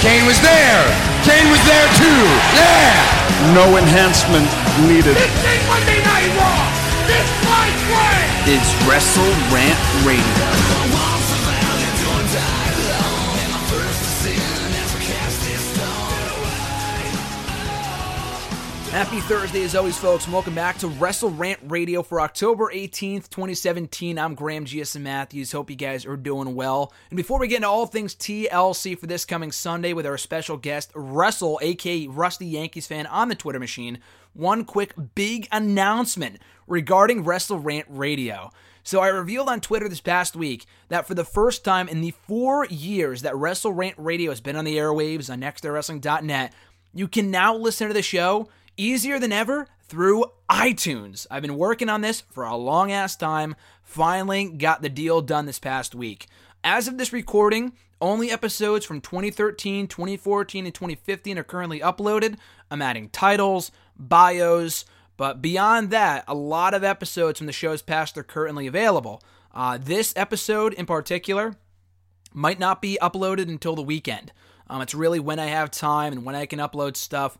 Kane was there. Kane was there too. Yeah. No enhancement needed. This ain't Monday Night Raw. This fight way is Wrestle Rant Radio. Happy Thursday as always, folks, welcome back to Wrestle Rant Radio for October 18th, 2017. I'm Graham GSM Matthews. Hope you guys are doing well. And before we get into all things TLC for this coming Sunday with our special guest, Wrestle, aka Rusty Yankees fan on the Twitter machine, one quick big announcement regarding Russell Rant Radio. So I revealed on Twitter this past week that for the first time in the four years that Wrestle Rant Radio has been on the airwaves on nextwrestling.net, you can now listen to the show easier than ever through iTunes. I've been working on this for a long ass time. Finally got the deal done this past week. As of this recording, only episodes from 2013, 2014, and 2015 are currently uploaded. I'm adding titles, bios, but beyond that, a lot of episodes from the show's past are currently available. Uh, this episode in particular might not be uploaded until the weekend. Um, it's really when I have time and when I can upload stuff.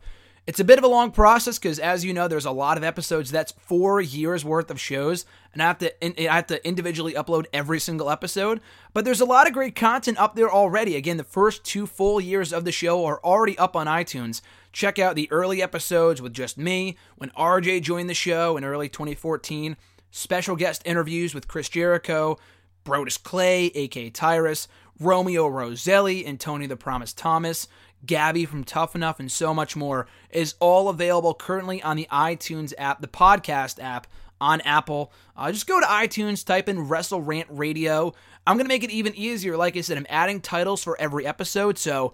It's a bit of a long process because, as you know, there's a lot of episodes. That's four years worth of shows, and I have to I have to individually upload every single episode. But there's a lot of great content up there already. Again, the first two full years of the show are already up on iTunes. Check out the early episodes with just me when RJ joined the show in early 2014. Special guest interviews with Chris Jericho, Brodus Clay, aka Tyrus, Romeo Roselli, and Tony the Promise Thomas. Gabby from Tough Enough, and so much more is all available currently on the iTunes app, the podcast app on Apple. Uh, just go to iTunes, type in Wrestle Rant Radio. I'm going to make it even easier. Like I said, I'm adding titles for every episode. So,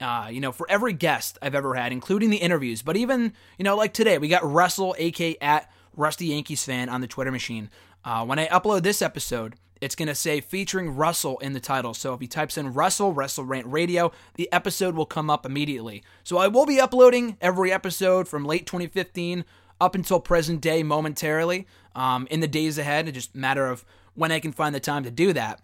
uh, you know, for every guest I've ever had, including the interviews, but even, you know, like today, we got Russell, AK at Rusty Yankees fan on the Twitter machine. Uh, when I upload this episode, it's going to say featuring Russell in the title. So if he types in Russell, Russell Rant Radio, the episode will come up immediately. So I will be uploading every episode from late 2015 up until present day momentarily um, in the days ahead. It's just a matter of when I can find the time to do that.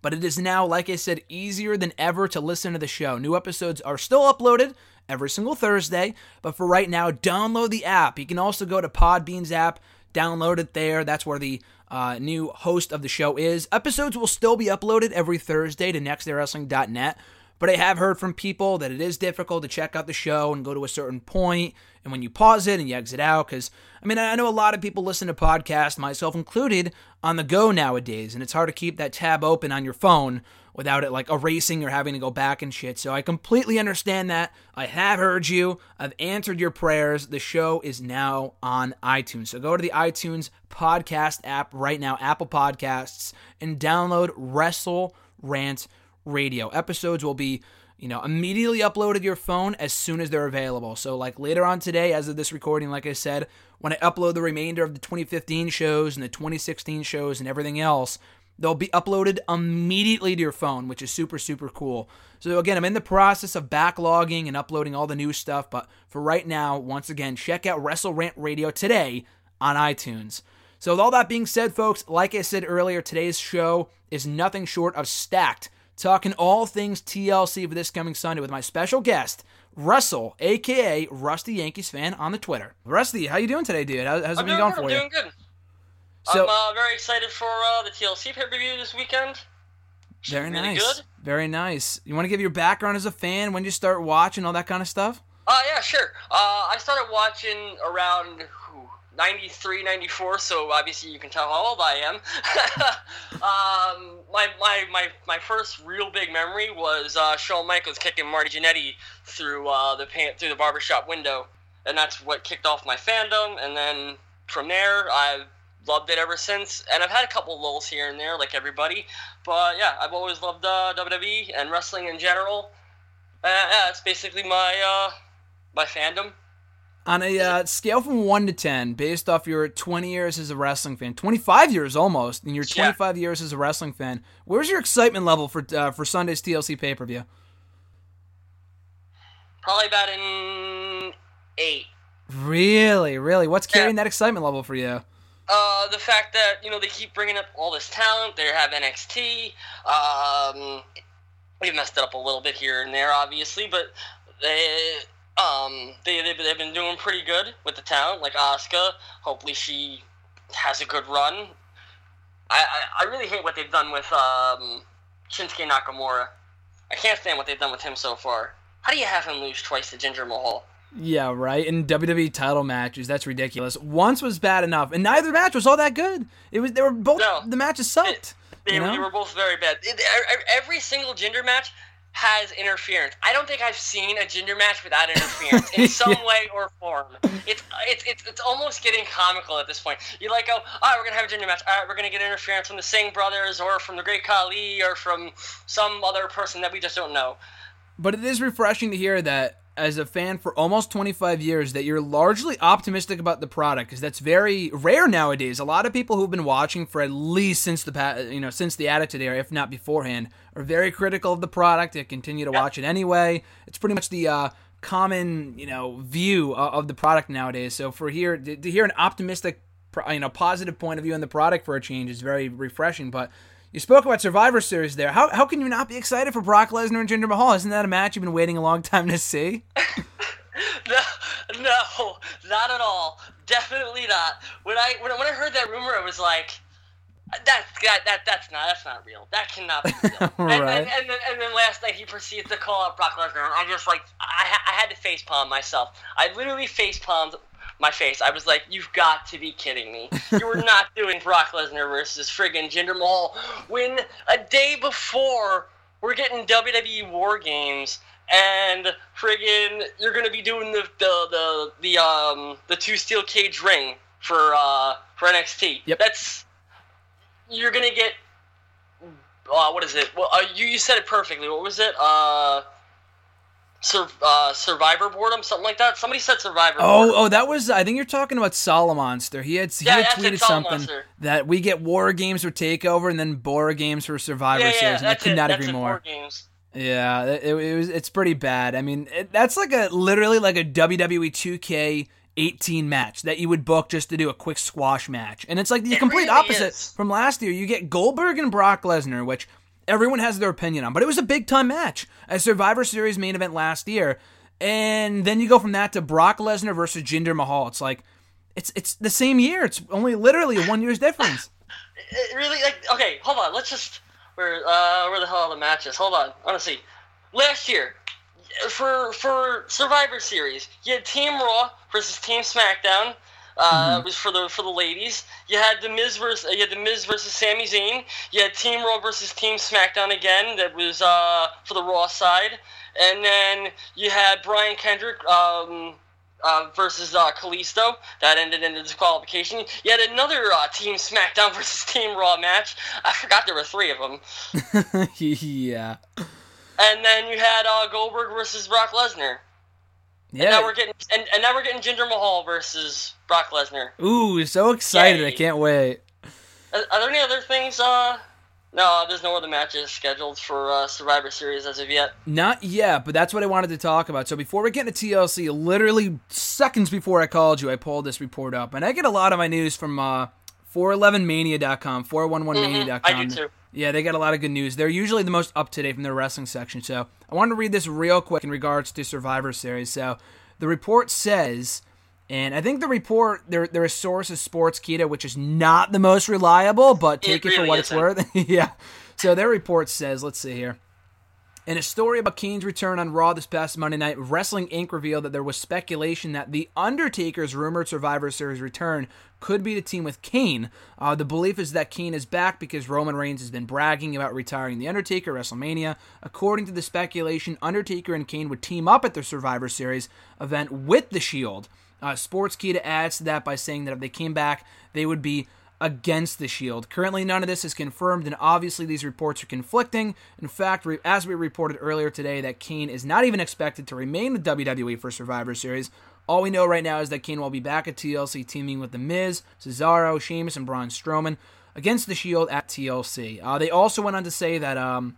But it is now, like I said, easier than ever to listen to the show. New episodes are still uploaded every single Thursday, but for right now, download the app. You can also go to Podbean's app, download it there. That's where the uh, new host of the show is. Episodes will still be uploaded every Thursday to nextdaywrestling.net, but I have heard from people that it is difficult to check out the show and go to a certain point, and when you pause it and you exit out, because I mean, I know a lot of people listen to podcasts, myself included, on the go nowadays, and it's hard to keep that tab open on your phone without it like erasing or having to go back and shit. So I completely understand that. I have heard you. I've answered your prayers. The show is now on iTunes. So go to the iTunes podcast app right now, Apple Podcasts, and download Wrestle Rant Radio. Episodes will be you know, immediately uploaded your phone as soon as they're available. So, like later on today, as of this recording, like I said, when I upload the remainder of the 2015 shows and the 2016 shows and everything else, They'll be uploaded immediately to your phone, which is super, super cool. So, again, I'm in the process of backlogging and uploading all the new stuff, but for right now, once again, check out Wrestle Rant Radio today on iTunes. So, with all that being said, folks, like I said earlier, today's show is nothing short of stacked. Talking all things TLC for this coming Sunday with my special guest, Russell, aka Rusty Yankees fan on the Twitter. Rusty, how you doing today, dude? How's it been going good. for I'm you? Doing good. So, I'm uh, very excited for uh, the TLC pay per view this weekend. Should very really nice. Good. Very nice. You want to give your background as a fan? When did you start watching all that kind of stuff? Uh, yeah, sure. Uh, I started watching around 93, 94, so obviously you can tell how old I am. um, my, my, my, my first real big memory was uh, Shawn Michaels kicking Marty Jannetty through uh, the through the barbershop window, and that's what kicked off my fandom. And then from there, I've loved it ever since. And I've had a couple lulls here and there, like everybody. But yeah, I've always loved uh, WWE and wrestling in general. Uh, yeah, it's basically my uh, my fandom. On a uh, scale from 1 to 10, based off your 20 years as a wrestling fan, 25 years almost, and your 25 yeah. years as a wrestling fan, where's your excitement level for uh, for Sunday's TLC pay per view? Probably about an 8. Really? Really? What's carrying yeah. that excitement level for you? Uh, the fact that, you know, they keep bringing up all this talent. They have NXT. Um, we messed it up a little bit here and there, obviously, but they um, they, they've, they've been doing pretty good with the talent, like Asuka. Hopefully, she has a good run. I, I, I really hate what they've done with um, Shinsuke Nakamura. I can't stand what they've done with him so far. How do you have him lose twice to Jinder Mahal? Yeah, right. In WWE title matches, that's ridiculous. Once was bad enough, and neither match was all that good. It was they were both no, the matches sucked. It, they, you know? they, were both very bad. It, every single Jinder match has interference. I don't think I've seen a Jinder match without interference in some yeah. way or form. It's, it's it's it's almost getting comical at this point. You like go, all right, we're gonna have a Jinder match. All right, we're gonna get interference from the Singh brothers or from the Great Khali or from some other person that we just don't know. But it is refreshing to hear that as a fan for almost 25 years that you're largely optimistic about the product because that's very rare nowadays. A lot of people who've been watching for at least since the you know since the Attitude Era, if not beforehand, are very critical of the product. They continue to yeah. watch it anyway. It's pretty much the uh, common you know view of the product nowadays. So for here to hear an optimistic you know positive point of view on the product for a change is very refreshing. But you spoke about Survivor Series there. How, how can you not be excited for Brock Lesnar and Jinder Mahal? Isn't that a match you've been waiting a long time to see? no, no, not at all. Definitely not. When I when, when I heard that rumor, I was like, that's that, that that's not that's not real. That cannot be real. right. and, and, and, then, and then last night he proceeded to call out Brock Lesnar, and I just like I, I had to face palm myself. I literally face palmed my face. I was like, "You've got to be kidding me! You were not doing Brock Lesnar versus friggin' Jinder Mahal when a day before we're getting WWE War Games." And friggin', you're gonna be doing the the the, the um the two steel cage ring for uh for NXT. Yep. That's you're gonna get. Uh, what is it? Well, uh, you you said it perfectly. What was it? Uh, Sur- uh, Survivor Boredom, something like that. Somebody said Survivor. Oh, boredom. oh, that was. I think you're talking about Solomonster. He had he yeah, had tweeted something that we get War Games for Takeover and then Bora Games for Survivor yeah, Series, and I could it, not agree more. Yeah, it, it, was. It's pretty bad. I mean, it, that's like a literally like a WWE 2K 18 match that you would book just to do a quick squash match, and it's like the it complete really opposite is. from last year. You get Goldberg and Brock Lesnar, which everyone has their opinion on, but it was a big time match, a Survivor Series main event last year and then you go from that to Brock Lesnar versus Jinder Mahal. It's like it's it's the same year. It's only literally a one year's difference. It really like okay, hold on. Let's just where uh where the hell are the matches? Hold on. Honestly, last year for for Survivor Series, you had Team Raw versus Team SmackDown. Uh, mm-hmm. was for the for the ladies. You had the Miz versus you had the Miz versus Sami Zayn. You had Team Raw versus Team SmackDown again. That was uh, for the Raw side. And then you had Brian Kendrick um, uh, versus uh, Kalisto. That ended in a disqualification. You had another uh, Team SmackDown versus Team Raw match. I forgot there were three of them. yeah. And then you had uh, Goldberg versus Brock Lesnar. Yeah. And now we're getting and, and now we're getting Jinder Mahal versus Brock Lesnar. Ooh, so excited! Yay. I can't wait. Are, are, there any other things uh, no, there's no other matches scheduled for uh, Survivor Series as of yet. Not yet, but that's what I wanted to talk about. So before we get into TLC, literally seconds before I called you, I pulled this report up, and I get a lot of my news from uh, 411mania.com, 411mania.com. Mm-hmm, I do too. Yeah, they get a lot of good news. They're usually the most up to date from their wrestling section. So I wanted to read this real quick in regards to Survivor Series. So the report says and I think the report, their their source is Sportskeeda, which is not the most reliable, but take it, it really for what isn't. it's worth. yeah. So their report says, let's see here. In a story about Kane's return on Raw this past Monday night, Wrestling Inc. revealed that there was speculation that The Undertaker's rumored Survivor Series return could be the team with Kane. Uh, the belief is that Kane is back because Roman Reigns has been bragging about retiring The Undertaker WrestleMania. According to the speculation, Undertaker and Kane would team up at the Survivor Series event with The Shield. Uh, Sportskeeda adds to that by saying that if they came back, they would be against the Shield. Currently, none of this is confirmed, and obviously, these reports are conflicting. In fact, as we reported earlier today, that Kane is not even expected to remain with WWE for Survivor Series. All we know right now is that Kane will be back at TLC teaming with The Miz, Cesaro, Sheamus, and Braun Strowman against the Shield at TLC. Uh, they also went on to say that. Um,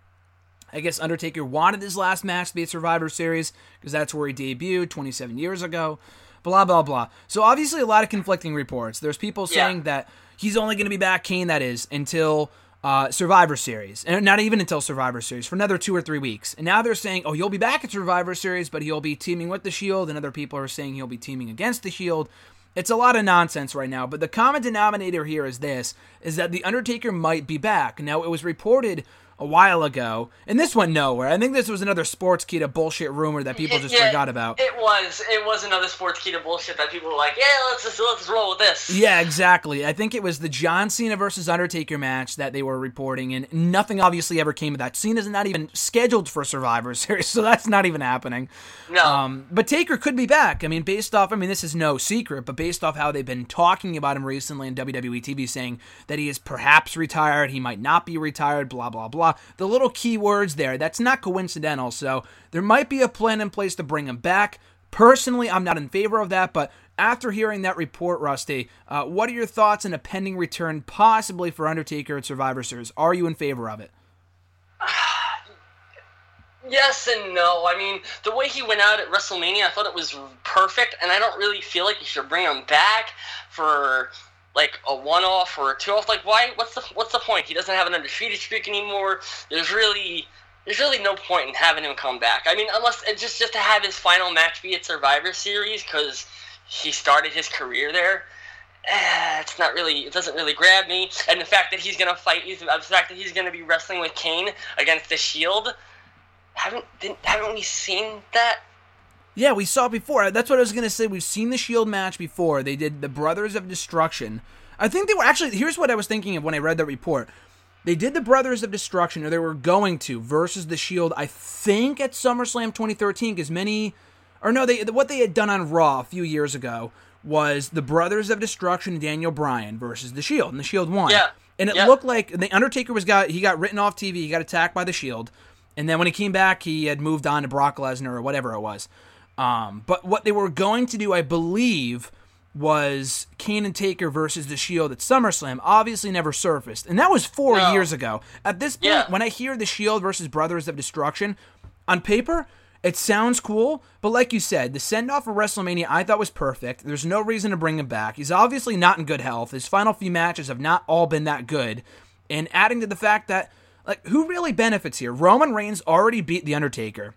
I guess Undertaker wanted his last match to be at Survivor Series because that's where he debuted 27 years ago. Blah, blah, blah. So, obviously, a lot of conflicting reports. There's people saying yeah. that he's only going to be back, Kane, that is, until uh, Survivor Series. And not even until Survivor Series, for another two or three weeks. And now they're saying, oh, he'll be back at Survivor Series, but he'll be teaming with The Shield. And other people are saying he'll be teaming against The Shield. It's a lot of nonsense right now, but the common denominator here is this is that The Undertaker might be back. Now, it was reported a while ago, and this went nowhere. I think this was another Sportskeeda bullshit rumor that people just yeah, forgot about. It was. It was another Sportskeeda bullshit that people were like, "Yeah, let's just let's roll with this." Yeah, exactly. I think it was the John Cena versus Undertaker match that they were reporting, and nothing obviously ever came of that. Cena's not even scheduled for Survivor Series, so that's not even happening. No. Um, but Taker could be back. I mean, based off. I mean, this is no secret, but based off how they've been talking about him recently in WWE TV, saying that he is perhaps retired, he might not be retired, blah blah blah the little keywords there. That's not coincidental. So there might be a plan in place to bring him back. Personally, I'm not in favor of that, but after hearing that report, Rusty, uh, what are your thoughts on a pending return possibly for Undertaker at Survivor Series? Are you in favor of it? yes and no. I mean, the way he went out at WrestleMania, I thought it was perfect, and I don't really feel like you should bring him back for like a one-off or a two-off. Like, why? What's the what's the point? He doesn't have an undefeated streak anymore. There's really there's really no point in having him come back. I mean, unless just just to have his final match be at Survivor Series because he started his career there. Eh, it's not really. It doesn't really grab me. And the fact that he's gonna fight, the fact that he's gonna be wrestling with Kane against the Shield. Haven't haven't we seen that yeah, we saw before. That's what I was gonna say. We've seen the Shield match before. They did the Brothers of Destruction. I think they were actually. Here's what I was thinking of when I read that report. They did the Brothers of Destruction, or they were going to, versus the Shield. I think at SummerSlam 2013, because many, or no, they what they had done on Raw a few years ago was the Brothers of Destruction Daniel Bryan versus the Shield, and the Shield won. Yeah. And it yeah. looked like the Undertaker was got he got written off TV. He got attacked by the Shield, and then when he came back, he had moved on to Brock Lesnar or whatever it was. Um, but what they were going to do, I believe, was Kane and Taker versus the Shield at SummerSlam. Obviously, never surfaced, and that was four no. years ago. At this point, yeah. when I hear the Shield versus Brothers of Destruction, on paper, it sounds cool, but like you said, the send off of WrestleMania I thought was perfect. There's no reason to bring him back. He's obviously not in good health. His final few matches have not all been that good. And adding to the fact that, like, who really benefits here? Roman Reigns already beat The Undertaker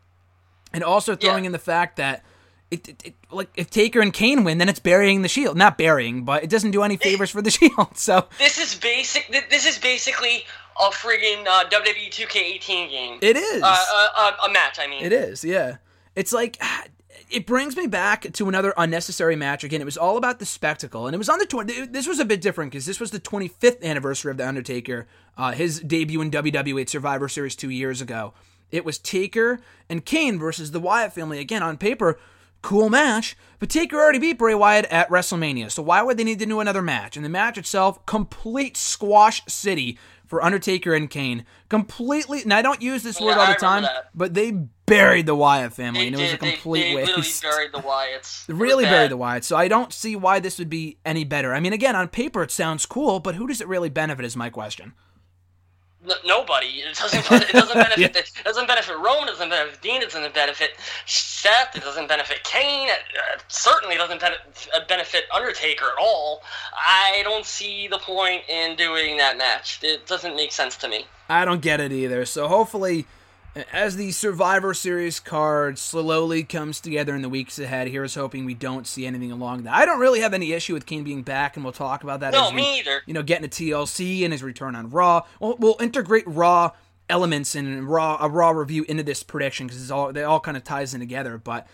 and also throwing yeah. in the fact that it, it, it, like if Taker and Kane win, then it's burying the Shield. Not burying, but it doesn't do any favors for the Shield. So this is basic. This is basically a friggin' uh, WWE 2K18 game. It is uh, a, uh, a, a match. I mean, it is. Yeah, it's like it brings me back to another unnecessary match again. It was all about the spectacle, and it was on the 20. This was a bit different because this was the 25th anniversary of the Undertaker, uh, his debut in WWE at Survivor Series two years ago. It was Taker and Kane versus the Wyatt family. Again, on paper, cool match, but Taker already beat Bray Wyatt at WrestleMania. So why would they need to do another match? And the match itself, complete squash city for Undertaker and Kane. Completely, and I don't use this word all the time, but they buried the Wyatt family, they and it was a complete they, they waste. Really buried the Wyatts. really buried the Wyatts. So I don't see why this would be any better. I mean, again, on paper it sounds cool, but who does it really benefit? Is my question nobody. It doesn't. It doesn't benefit. yeah. It doesn't benefit Roman. It doesn't benefit Dean. It doesn't benefit Seth. It doesn't benefit Kane. It uh, certainly doesn't uh, benefit Undertaker at all. I don't see the point in doing that match. It doesn't make sense to me. I don't get it either. So hopefully as the Survivor Series card slowly comes together in the weeks ahead, here's hoping we don't see anything along that. I don't really have any issue with Kane being back, and we'll talk about that. No, as we, me either. You know, getting a TLC and his return on Raw. We'll, we'll integrate Raw elements and Raw a Raw review into this prediction because all they all kind of ties in together. But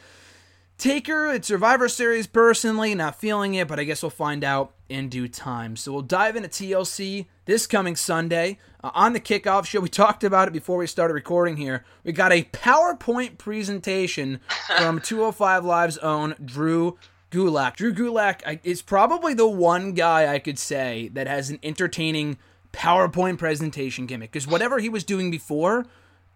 Taker at Survivor Series, personally, not feeling it, but I guess we'll find out in due time. So we'll dive into TLC this coming Sunday. Uh, on the kickoff show, we talked about it before we started recording here. We got a PowerPoint presentation from 205 Live's own Drew Gulak. Drew Gulak I, is probably the one guy I could say that has an entertaining PowerPoint presentation gimmick. Because whatever he was doing before,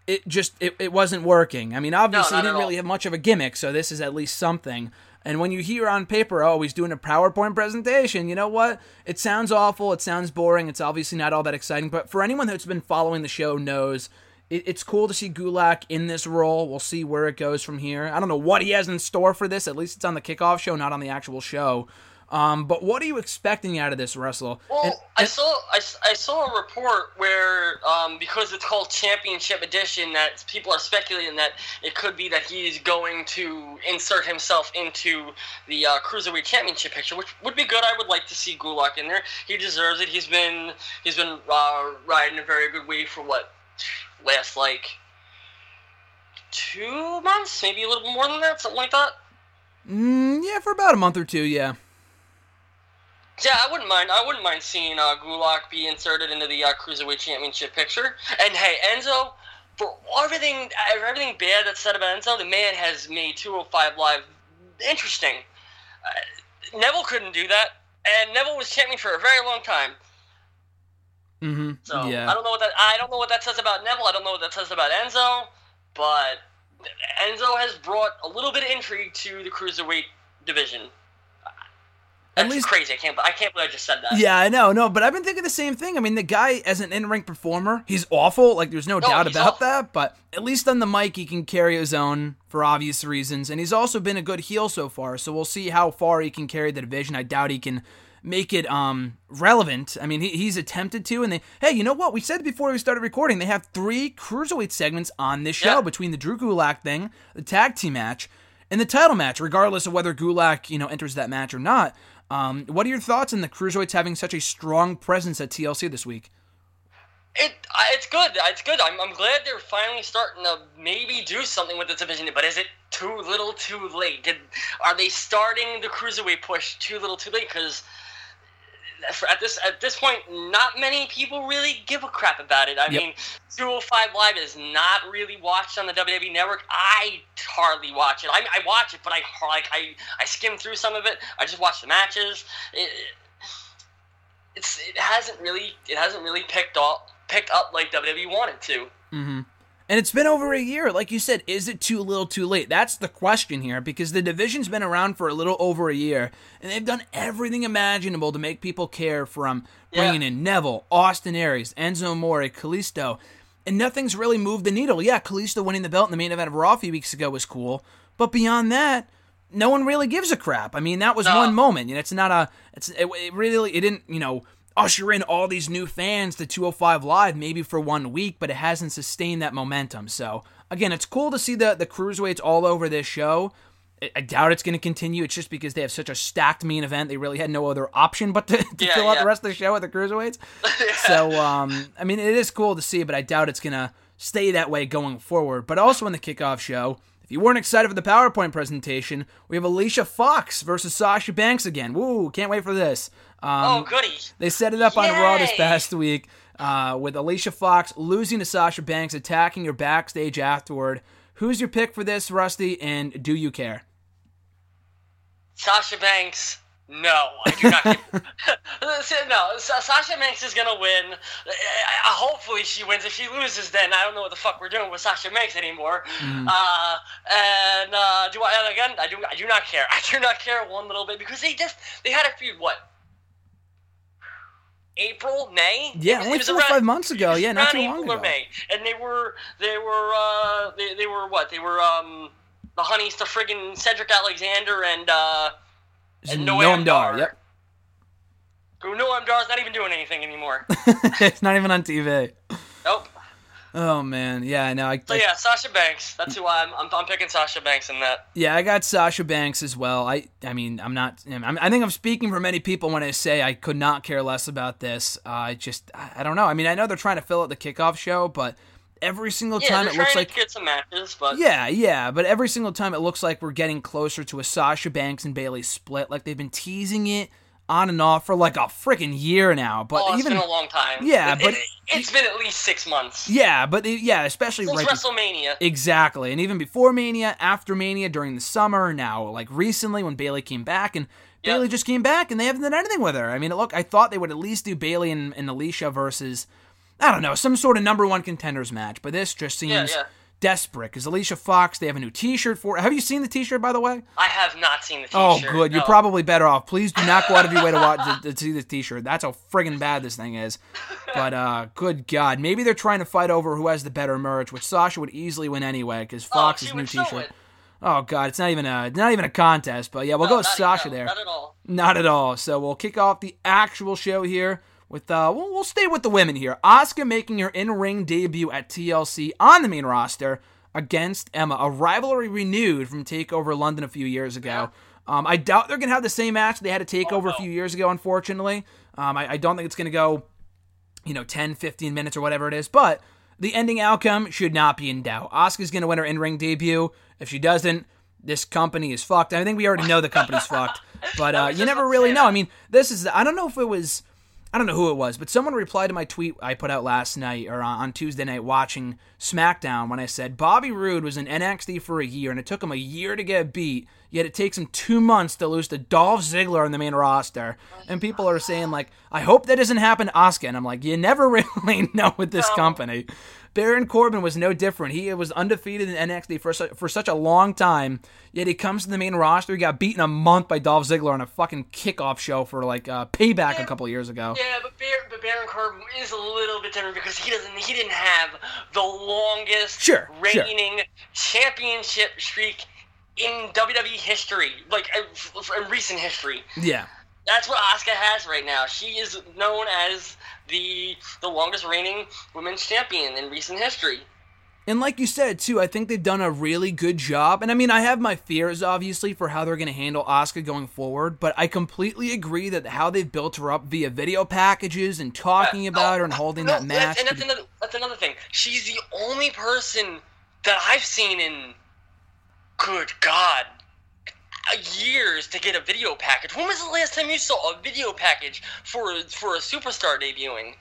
it just it, it wasn't working. I mean, obviously not he didn't really have much of a gimmick, so this is at least something. And when you hear on paper, oh, he's doing a PowerPoint presentation, you know what? It sounds awful. It sounds boring. It's obviously not all that exciting. But for anyone that's been following the show knows it, it's cool to see Gulak in this role. We'll see where it goes from here. I don't know what he has in store for this. At least it's on the kickoff show, not on the actual show. Um, but what are you expecting out of this, Russell? Well, And- I and- saw I, I saw a report where um, because it's called Championship Edition, that people are speculating that it could be that he's going to insert himself into the uh, cruiserweight championship picture, which would be good. I would like to see Gulak in there. He deserves it. He's been he's been uh, riding a very good wave for what last like two months, maybe a little more than that, something like that. Mm, yeah, for about a month or two, yeah. Yeah, I wouldn't mind. I wouldn't mind seeing uh, Gulak be inserted into the uh, cruiserweight championship picture. And hey, Enzo, for everything, everything bad that's said about Enzo, the man has made 205 Live interesting. Uh, Neville couldn't do that, and Neville was champion for a very long time. Mm-hmm. So yeah. I don't know what that. I don't know what that says about Neville. I don't know what that says about Enzo, but Enzo has brought a little bit of intrigue to the cruiserweight division. At That's least- crazy. I can't. I can't believe I just said that. Yeah, I know, no, but I've been thinking the same thing. I mean, the guy as an in-ring performer, he's awful. Like, there's no doubt about awful. that. But at least on the mic, he can carry his own for obvious reasons, and he's also been a good heel so far. So we'll see how far he can carry the division. I doubt he can make it um relevant. I mean, he, he's attempted to, and they hey, you know what? We said before we started recording, they have three cruiserweight segments on this show Yeah. between the Drew Gulak thing, the tag team match, and the title match, regardless of whether Gulak, you know, enters that match or not. Um, what are your thoughts on the cruiserweights having such a strong presence at TLC this week? It it's good. It's good. I'm, I'm glad they're finally starting to maybe do something with the division. But is it too little, too late? Did are they starting the cruiserweight push too little, too late? Because at this at this point, not many people really give a crap about it. I Yep. mean, 205 Live is not really watched on the WWE Network. I hardly watch it. I, I watch it, but I like I I skim through some of it. I just watch the matches. It, it's it hasn't really it hasn't really picked up picked up like WWE wanted to. Mm-hmm. And it's been over a year. Like you said, is it too little too late? That's the question here because the division's been around for a little over a year and they've done everything imaginable to make people care from bringing Yeah. in Neville, Austin Aries, Enzo Amore, Kalisto. And nothing's really moved the needle. Yeah, Kalisto winning the belt in the main event of Raw a few weeks ago was cool. But beyond that, no one really gives a crap. I mean, that was No. one moment. You know, it's not a, it's, it, it really, it didn't, you know, usher in all these new fans to 205 Live maybe for one week, but it hasn't sustained that momentum. So again, it's cool to see the the cruiserweights all over this show. I- I doubt it's going to continue. It's just because they have such a stacked main event. They really had no other option but to, to Yeah, fill out yeah. the rest of the show with the cruiserweights. So, um, I mean, it is cool to see, but I doubt it's going to stay that way going forward. But also in the kickoff show, if you weren't excited for the PowerPoint presentation, we have Alicia Fox versus Sasha Banks again. Woo, can't wait for this. Um, Oh goody! they set it up on Raw this past week uh, with Alicia Fox losing to Sasha Banks, attacking her backstage afterward. Who's your pick for this, Rusty, and do you care? Sasha Banks. No, I do not. No, Sasha Banks is gonna win. Uh, hopefully, she wins. If she loses, then I don't know what the fuck we're doing with Sasha Banks anymore. Uh, and uh, do I? And again, I do. I do not care. I do not care one little bit because they just they had a feud. What? April, May. Yeah, only it four or five months ago. Yeah, not too long April or ago. May, and they were they were uh they, they were what they were um the honeys to friggin' Cedric Alexander and uh and Noam Noam Dar. Dar. Yep. who Noam Dar's not even doing anything anymore. it's not even on TV. nope. Oh man, yeah, I know. I, So yeah, Sasha Banks. That's who I'm. I'm, I'm picking Sasha Banks in that. Yeah, I got Sasha Banks as well. I, I mean, I'm not. I'm, I think I'm speaking for many people when I say I could not care less about this. Uh, I just, I, don't know. I mean, I know they're trying to fill out the kickoff show, but every single Yeah, time it looks like, get some matches, but yeah, yeah, but every single time it looks like we're getting closer to a Sasha Banks and Bayley split. Like they've been teasing it on and off for like a freaking year now. But oh, it's even been a long time. Yeah, It- but- it, has been at least six months yeah, but it- yeah, especially since right be- WrestleMania. Exactly. And even before Mania, after Mania, during the summer, now like recently when Bayley came back and Yep. Bayley just came back and they haven't done anything with her. I mean, look, I thought they would at least do Bayley and, and Alicia versus I don't know, some sort of number one contenders match, but this just seems Yeah, yeah. Desperate because Alicia Fox, they have a new T-shirt for. Have you seen the T-shirt by the way? I have not seen the Oh, T-shirt. Oh, good. You're probably better off. Please do not go out of your way to watch to, to see the T-shirt. That's how friggin' bad this thing is. But uh, good God, maybe they're trying to fight over who has the better merch, which Sasha would easily win anyway because Oh, Fox's she new T-shirt. Oh God, it's not even a not even a contest. But yeah, we'll No, go with Sasha no, there. Not at all. Not at all. So we'll kick off the actual show here with uh we'll, we'll stay with the women here. Asuka making her in-ring debut at TLC on the main roster against Emma, a rivalry renewed from Takeover London a few years ago. Um, I doubt they're gonna have the same match they had to Takeover a no. few years ago. Unfortunately, um, I, I don't think it's gonna go you know 10 15 minutes or whatever it is but the ending outcome should not be in doubt Asuka's going to win her in-ring debut if she doesn't this company is fucked i think we already know the company's fucked but uh, you never really know i mean this is i don't know if it was I don't know who it was, but someone replied to my tweet I put out last night or on Tuesday night watching SmackDown when I said Bobby Roode was in NXT for a year and it took him a year to get beat, yet it takes him two months to lose to Dolph Ziggler on the main roster. And people are saying like, I hope that doesn't happen to Asuka. And I'm like, you never really know with this company. Baron Corbin was no different. He was undefeated in NXT for su- for such a long time. Yet he comes to the main roster. He got beaten a month by Dolph Ziggler on a fucking kickoff show for like uh, Payback a couple years ago. Yeah, but, Bar- but Baron Corbin is a little bit different because he doesn't. He didn't have the longest Sure, sure. reigning championship streak in WWE history, like uh, in recent history. Yeah. That's what Asuka has right now. She is known as the the longest reigning women's champion in recent history. And like you said too, I think they've done a really good job. And I mean, I have my fears obviously for how they're going to handle Asuka going forward, but I completely agree that how they've built her up via video packages and talking uh, about her oh, and holding No, that match. And that's another, that's another thing. She's the only person that I've seen in, good God, years to get a video package. When was the last time you saw a video package for for a superstar debuting?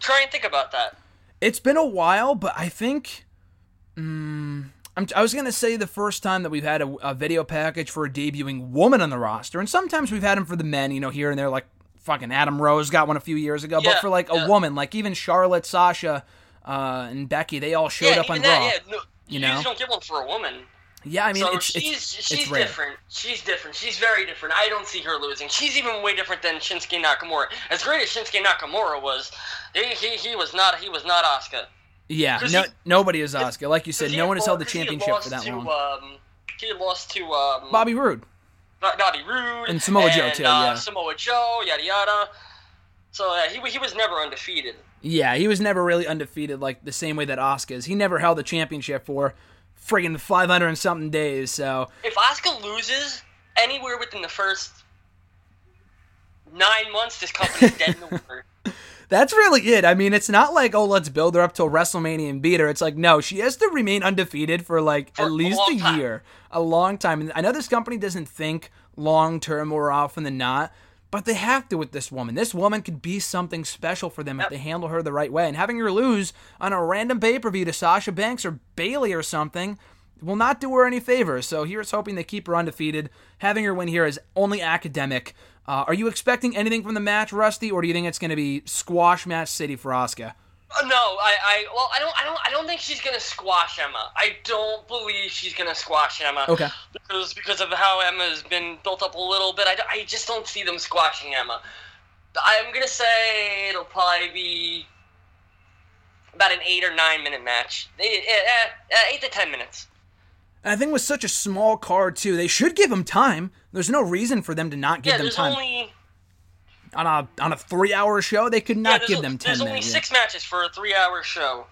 Try and think about that. It's been a while, but I think. I'm, I was going to say the first time that we've had a, a video package for a debuting woman on the roster, and sometimes we've had them for the men, you know, here and there, like fucking Adam Rose got one a few years ago, but for like a woman, like even Charlotte, Sasha, uh, and Becky, they all showed yeah, up on that, Raw. yeah, no, you you know? just don't get one for a woman. Yeah, I mean, so it's, she's it's, she's it's different. She's different. She's very different. I don't see her losing. She's even way different than Shinsuke Nakamura. As great as Shinsuke Nakamura was, he he, he was not he was not Asuka. Yeah, no, he- nobody is Asuka. Like you said, no one has held the championship for that to, long. Um, he lost to um, Bobby Roode. Not Bobby Roode And Samoa Joe, and, too, uh, yeah. Samoa Joe, yada yada. So uh, he he was never undefeated. Yeah, he was never really undefeated like the same way that Asuka is. He never held the championship for friggin' 500 and something days. So If Asuka loses anywhere within the first nine months, this company's dead in the water. that's really it. I mean, it's not like oh, let's build her up till WrestleMania and beat her. It's like no, she has to remain undefeated for like For at least long a year, a long time. And I know this company doesn't think long term more often than not. But they have to with this woman. This woman could be something special for them if they handle her the right way. And having her lose on a random pay per view to Sasha Banks or Bayley or something will not do her any favors. So here's hoping they keep her undefeated. Having her win here is only academic. Uh, are you expecting anything from the match, Rusty, or do you think it's going to be squash match city for Asuka? Uh, no, I, I, well, I don't, I don't, I don't think she's gonna squash Emma. I don't believe she's gonna squash Emma. Okay. Because because of how Emma's been built up a little bit, I, I just don't see them squashing Emma. I'm gonna say it'll probably be about an eight or nine minute match. Eight, eh, eh, eh, eight to ten minutes. And I think with such a small card too, they should give him time. There's no reason for them to not give yeah, them time only on a on a three hour show. They could not there's, give them ten there's only minutes. yeah. six matches for a three hour show.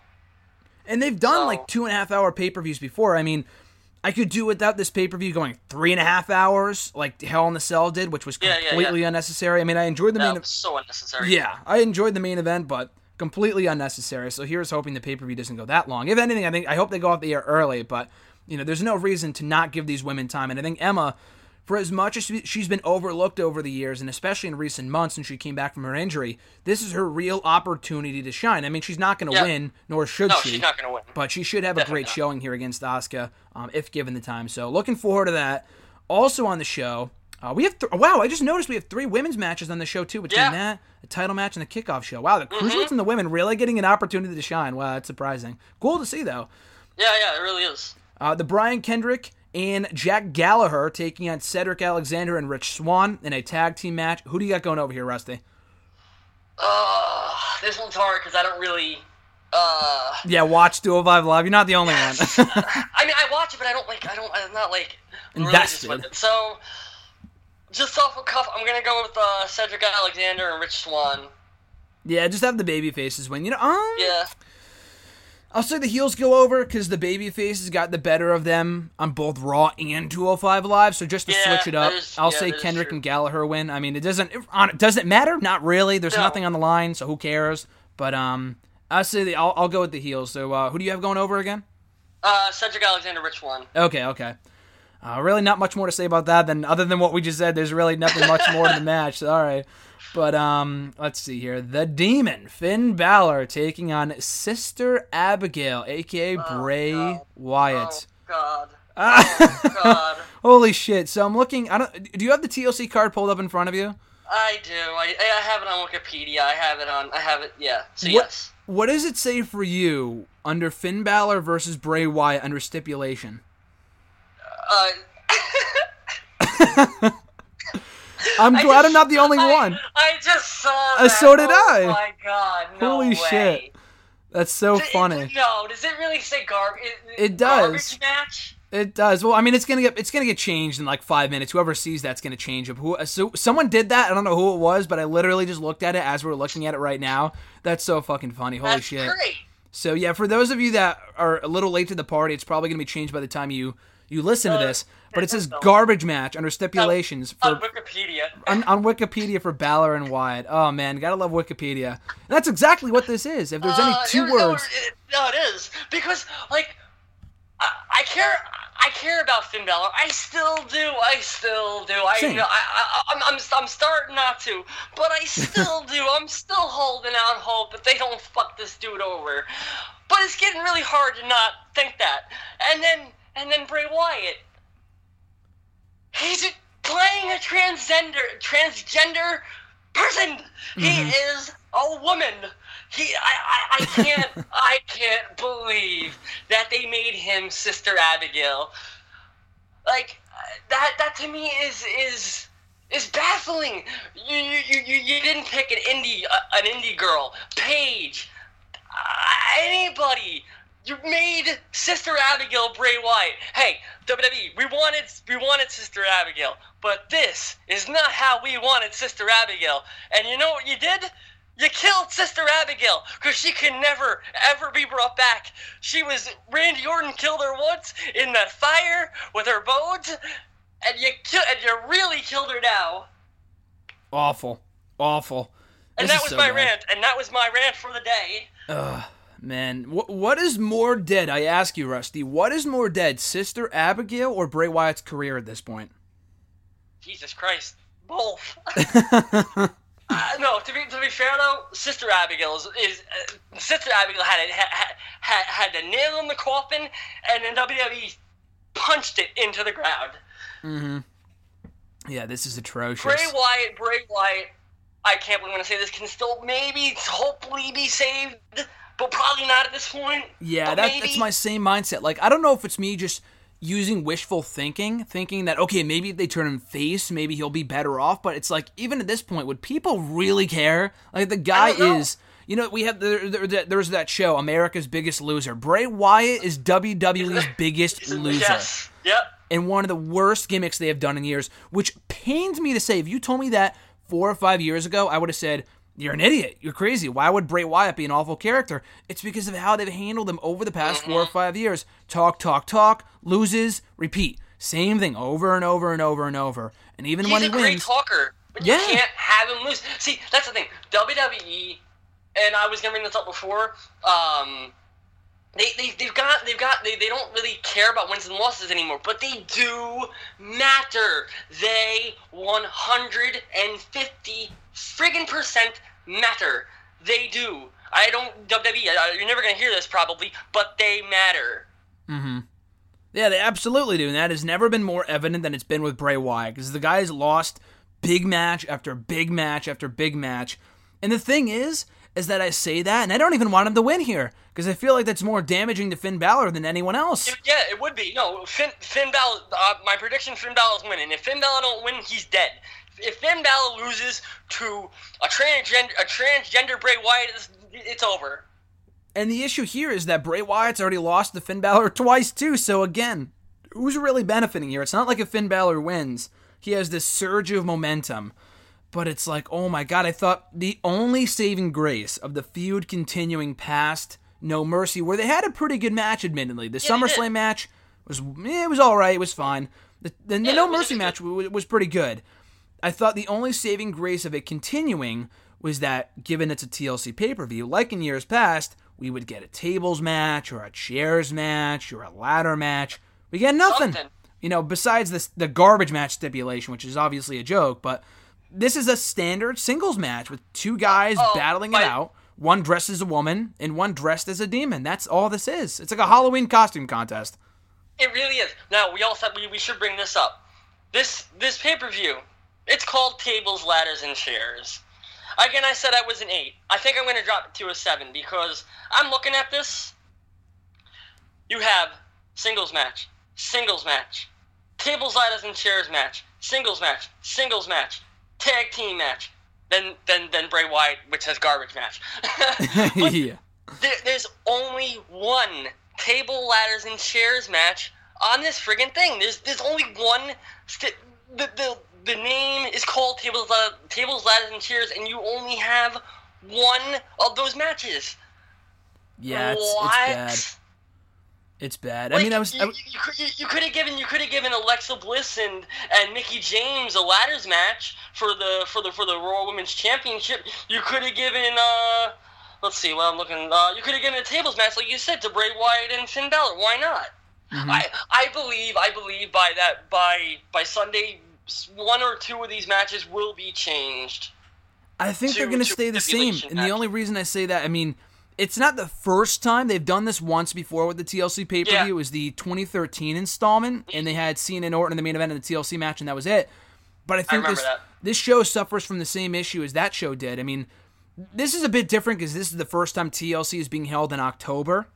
And they've done So- like two and a half hour pay per views before. I mean, I could do without this pay per view going three and a half hours, like Hell in the Cell did, which was Yeah, yeah, completely yeah. unnecessary. I mean, I enjoyed the main. was so unnecessary. Yeah, I enjoyed the main event, but completely unnecessary. So here's hoping the pay per view doesn't go that long. If anything, I think I hope they go off the air early. But you know, there's no reason to not give these women time. And I think Emma, for as much as she's been overlooked over the years, and especially in recent months since she came back from her injury, this is her real opportunity to shine. I mean, she's not going to Yeah. win, nor should No, she. she's not going to win. But she should have a great not. showing here against Asuka, um, if given the time. So looking forward to that. Also on the show, uh, we have th- wow! I just noticed we have three women's matches on the show too. Between Yeah. that, a title match, and the kickoff show. Wow, the cruiserweights and the women really getting an opportunity to shine. Wow, that's surprising. Cool to see though. Yeah, yeah, it really is. Uh, the Brian Kendrick and Jack Gallagher taking on Cedric Alexander and Rich Swann in a tag team match. Who do you got going over here, Rusty? Uh, this one's hard because I don't really. Uh, Yeah, watch 205 Live. You're not the only one. I mean, I watch it, but I don't like. I don't. I'm not like Invested. with it. So, just off the cuff, I'm gonna go with uh, Cedric Alexander and Rich Swann. yeah, just have the baby faces win. You know, um, Yeah, I'll say the heels go over because the baby faces got the better of them on both Raw and 205 Live. So just to Yeah, switch it up, is- I'll yeah, say Kendrick and Gallagher win. I mean, it doesn't it, on- it matter? Not really. There's No. nothing on the line, so who cares? But um, I'll say the, I'll, I'll go with the heels. So uh, who do you have going over again? uh, Cedric Alexander, Rich Swann. Okay, okay. Uh, really, not much more to say about that than other than what we just said. There's really nothing much more to the match. So, all right, but um, let's see here. The Demon Finn Balor taking on Sister Abigail, aka Bray God. Wyatt. Oh God. Oh God. Holy shit! So I'm looking. I don't. Do you have the TLC card pulled up in front of you? I do. I, I have it on Wikipedia. I have it on. I have it. Yeah. So What- yes. What does it say for you under Finn Balor versus Bray Wyatt under stipulation? Uh, I'm I glad just- I'm not the only I- one. I just saw Uh, so did oh I. my God. No Holy way. shit. That's so funny. no, does it really say garb? It, does. Garbage match. It does. Well, I mean, it's gonna get it's gonna get changed in like five minutes. Whoever sees that's gonna change it. Who? So someone did that. I don't know who it was, but I literally just looked at it as we're looking at it right now. That's so fucking funny. Holy That's shit. great. So yeah, for those of you that are a little late to the party, it's probably gonna be changed by the time you you listen to Uh, this. But it says garbage match under stipulations for On Wikipedia. on, on Wikipedia for Balor and Wyatt. Oh man, gotta love Wikipedia. And that's exactly what this is. If there's any Uh, two it- no, words, it- No, it is because like I, I care. I care about Finn Balor. I still do. I still do. I, Same. I, I I'm, I'm, I'm starting not to, but I still do. I'm still holding out hope that they don't fuck this dude over. But it's getting really hard to not think that. And then, and then Bray Wyatt. He's playing a transgender, transgender person. He is a woman. He, I, I, I can't, I can't believe that they made him Sister Abigail. Like that, that to me is is is baffling. You, you, you, you you didn't pick an indie, uh, an indie girl, Paige, uh, anybody. You made Sister Abigail Bray Wyatt. Hey, WWE, we wanted we wanted Sister Abigail, but this is not how we wanted Sister Abigail. And you know what you did? You killed Sister Abigail because she can never ever be brought back. She was Randy Orton killed her once in that fire with her bones, and you ki- and you really killed her now. awful, awful. And This that was so my bad. rant, and that was my rant for the day. Man, wh- what is more dead? I ask you, Rusty. What is more dead, Sister Abigail or Bray Wyatt's career at this point? Jesus Christ, both. Uh, no, to be to be fair though, Sister Abigail is, is uh, Sister Abigail had, a, had had had the nail in the coffin, and then WWE punched it into the ground. Mm-hmm. Yeah, this is atrocious. Bray Wyatt, Bray Wyatt, I can't believe I'm gonna say this can still maybe hopefully be saved, but probably not at this point. Yeah, that, that's my same mindset. Like, I don't know if it's me just using wishful thinking, thinking that, okay, maybe if they turn him face, maybe he'll be better off. But it's like, even at this point, would people really care? Like, the guy is. You know, we have there, there, there's that show, America's Biggest Loser. Bray Wyatt is WWE's biggest loser. Yes. Yep. and one of the worst gimmicks they have done in years, which pains me to say. If you told me that four or five years ago, I would have said, You're an idiot. You're crazy. Why would Bray Wyatt be an awful character? It's because of how they've handled him over the past four or five years. Talk, talk, talk, loses, repeat. Same thing over and over and over and over. And even when he wins. He's a great talker, but Yeah. you can't have him lose. See, that's the thing. WWE, and I was gonna bring this up before. Um, they, they they've got they've got they, they don't really care about wins and losses anymore, but they do matter. They 150 friggin' percent matter. They do. I don't WWE. You're never gonna hear this probably, but they matter. Mm-hmm. Yeah, they absolutely do, and that has never been more evident than it's been with Bray Wyatt because the guy's lost big match after big match after big match, and the thing is, is that I say that, and I don't even want him to win here because I feel like that's more damaging to Finn Balor than anyone else. Yeah, it would be. No, Finn, Finn Balor. Uh, my prediction: Finn Balor's winning. If Finn Balor don't win, he's dead. If Finn Balor loses to a transgender, a transgender Bray Wyatt, it's, it's over. And the issue here is that Bray Wyatt's already lost to Finn Balor twice too. So again, who's really benefiting here? It's not like if Finn Balor wins, he has this surge of momentum. But it's like, oh my god, I thought the only saving grace of the feud continuing past No Mercy, where they had a pretty good match, admittedly. The Yeah, SummerSlam match was, it was all right, it was fine. The, the, the Yeah, No Mercy match was, was pretty good. I thought the only saving grace of it continuing was that, given it's a TLC pay per view, like in years past, we would get a tables match or a chairs match or a ladder match. We get nothing. Something. You know, besides this the garbage match stipulation, which is obviously a joke, but this is a standard singles match with two guys Oh, battling my- it out. One dressed as a woman and one dressed as a demon. That's all this is. It's like a Halloween costume contest. It really is. Now we also we, we should bring this up. This this pay per view, it's called Tables, Ladders, and Chairs. Again, I said I was an eight. I think I'm going to drop it to a seven because I'm looking at this. You have singles match, singles match, tables, ladders, and chairs match, singles match, singles match, tag team match, then then then Bray Wyatt, which has garbage match. Yeah. there, there's only one table, ladders, and chairs match on this friggin' thing. There's there's only one. St- the, the the name is called tables, La- tables, ladders, and chairs, and you only have one of those matches. Yeah, it's, it's bad. It's bad. I mean, I was. you, I, you, you could you, you could have given you could have given Alexa Bliss and and Mickie James a ladders match for the for the for the Raw Women's Championship. You could have given uh let's see, well I'm looking uh you could have given a tables match like you said to Bray Wyatt and Finn Balor. Why not? Mm-hmm. I I believe I believe by that by by Sunday one or two of these matches will be changed. I think they're going to to stay the same. And the only reason I say that, I mean, it's not the first time they've done this once before with the TLC pay per view. Yeah. It was the 2013 installment, mm-hmm. and they had Cena and Orton in the main event of the TLC match, and that was it. But I think remember this that. this show suffers from the same issue as that show did. I mean, this is a bit different because this is the first time TLC is being held in October.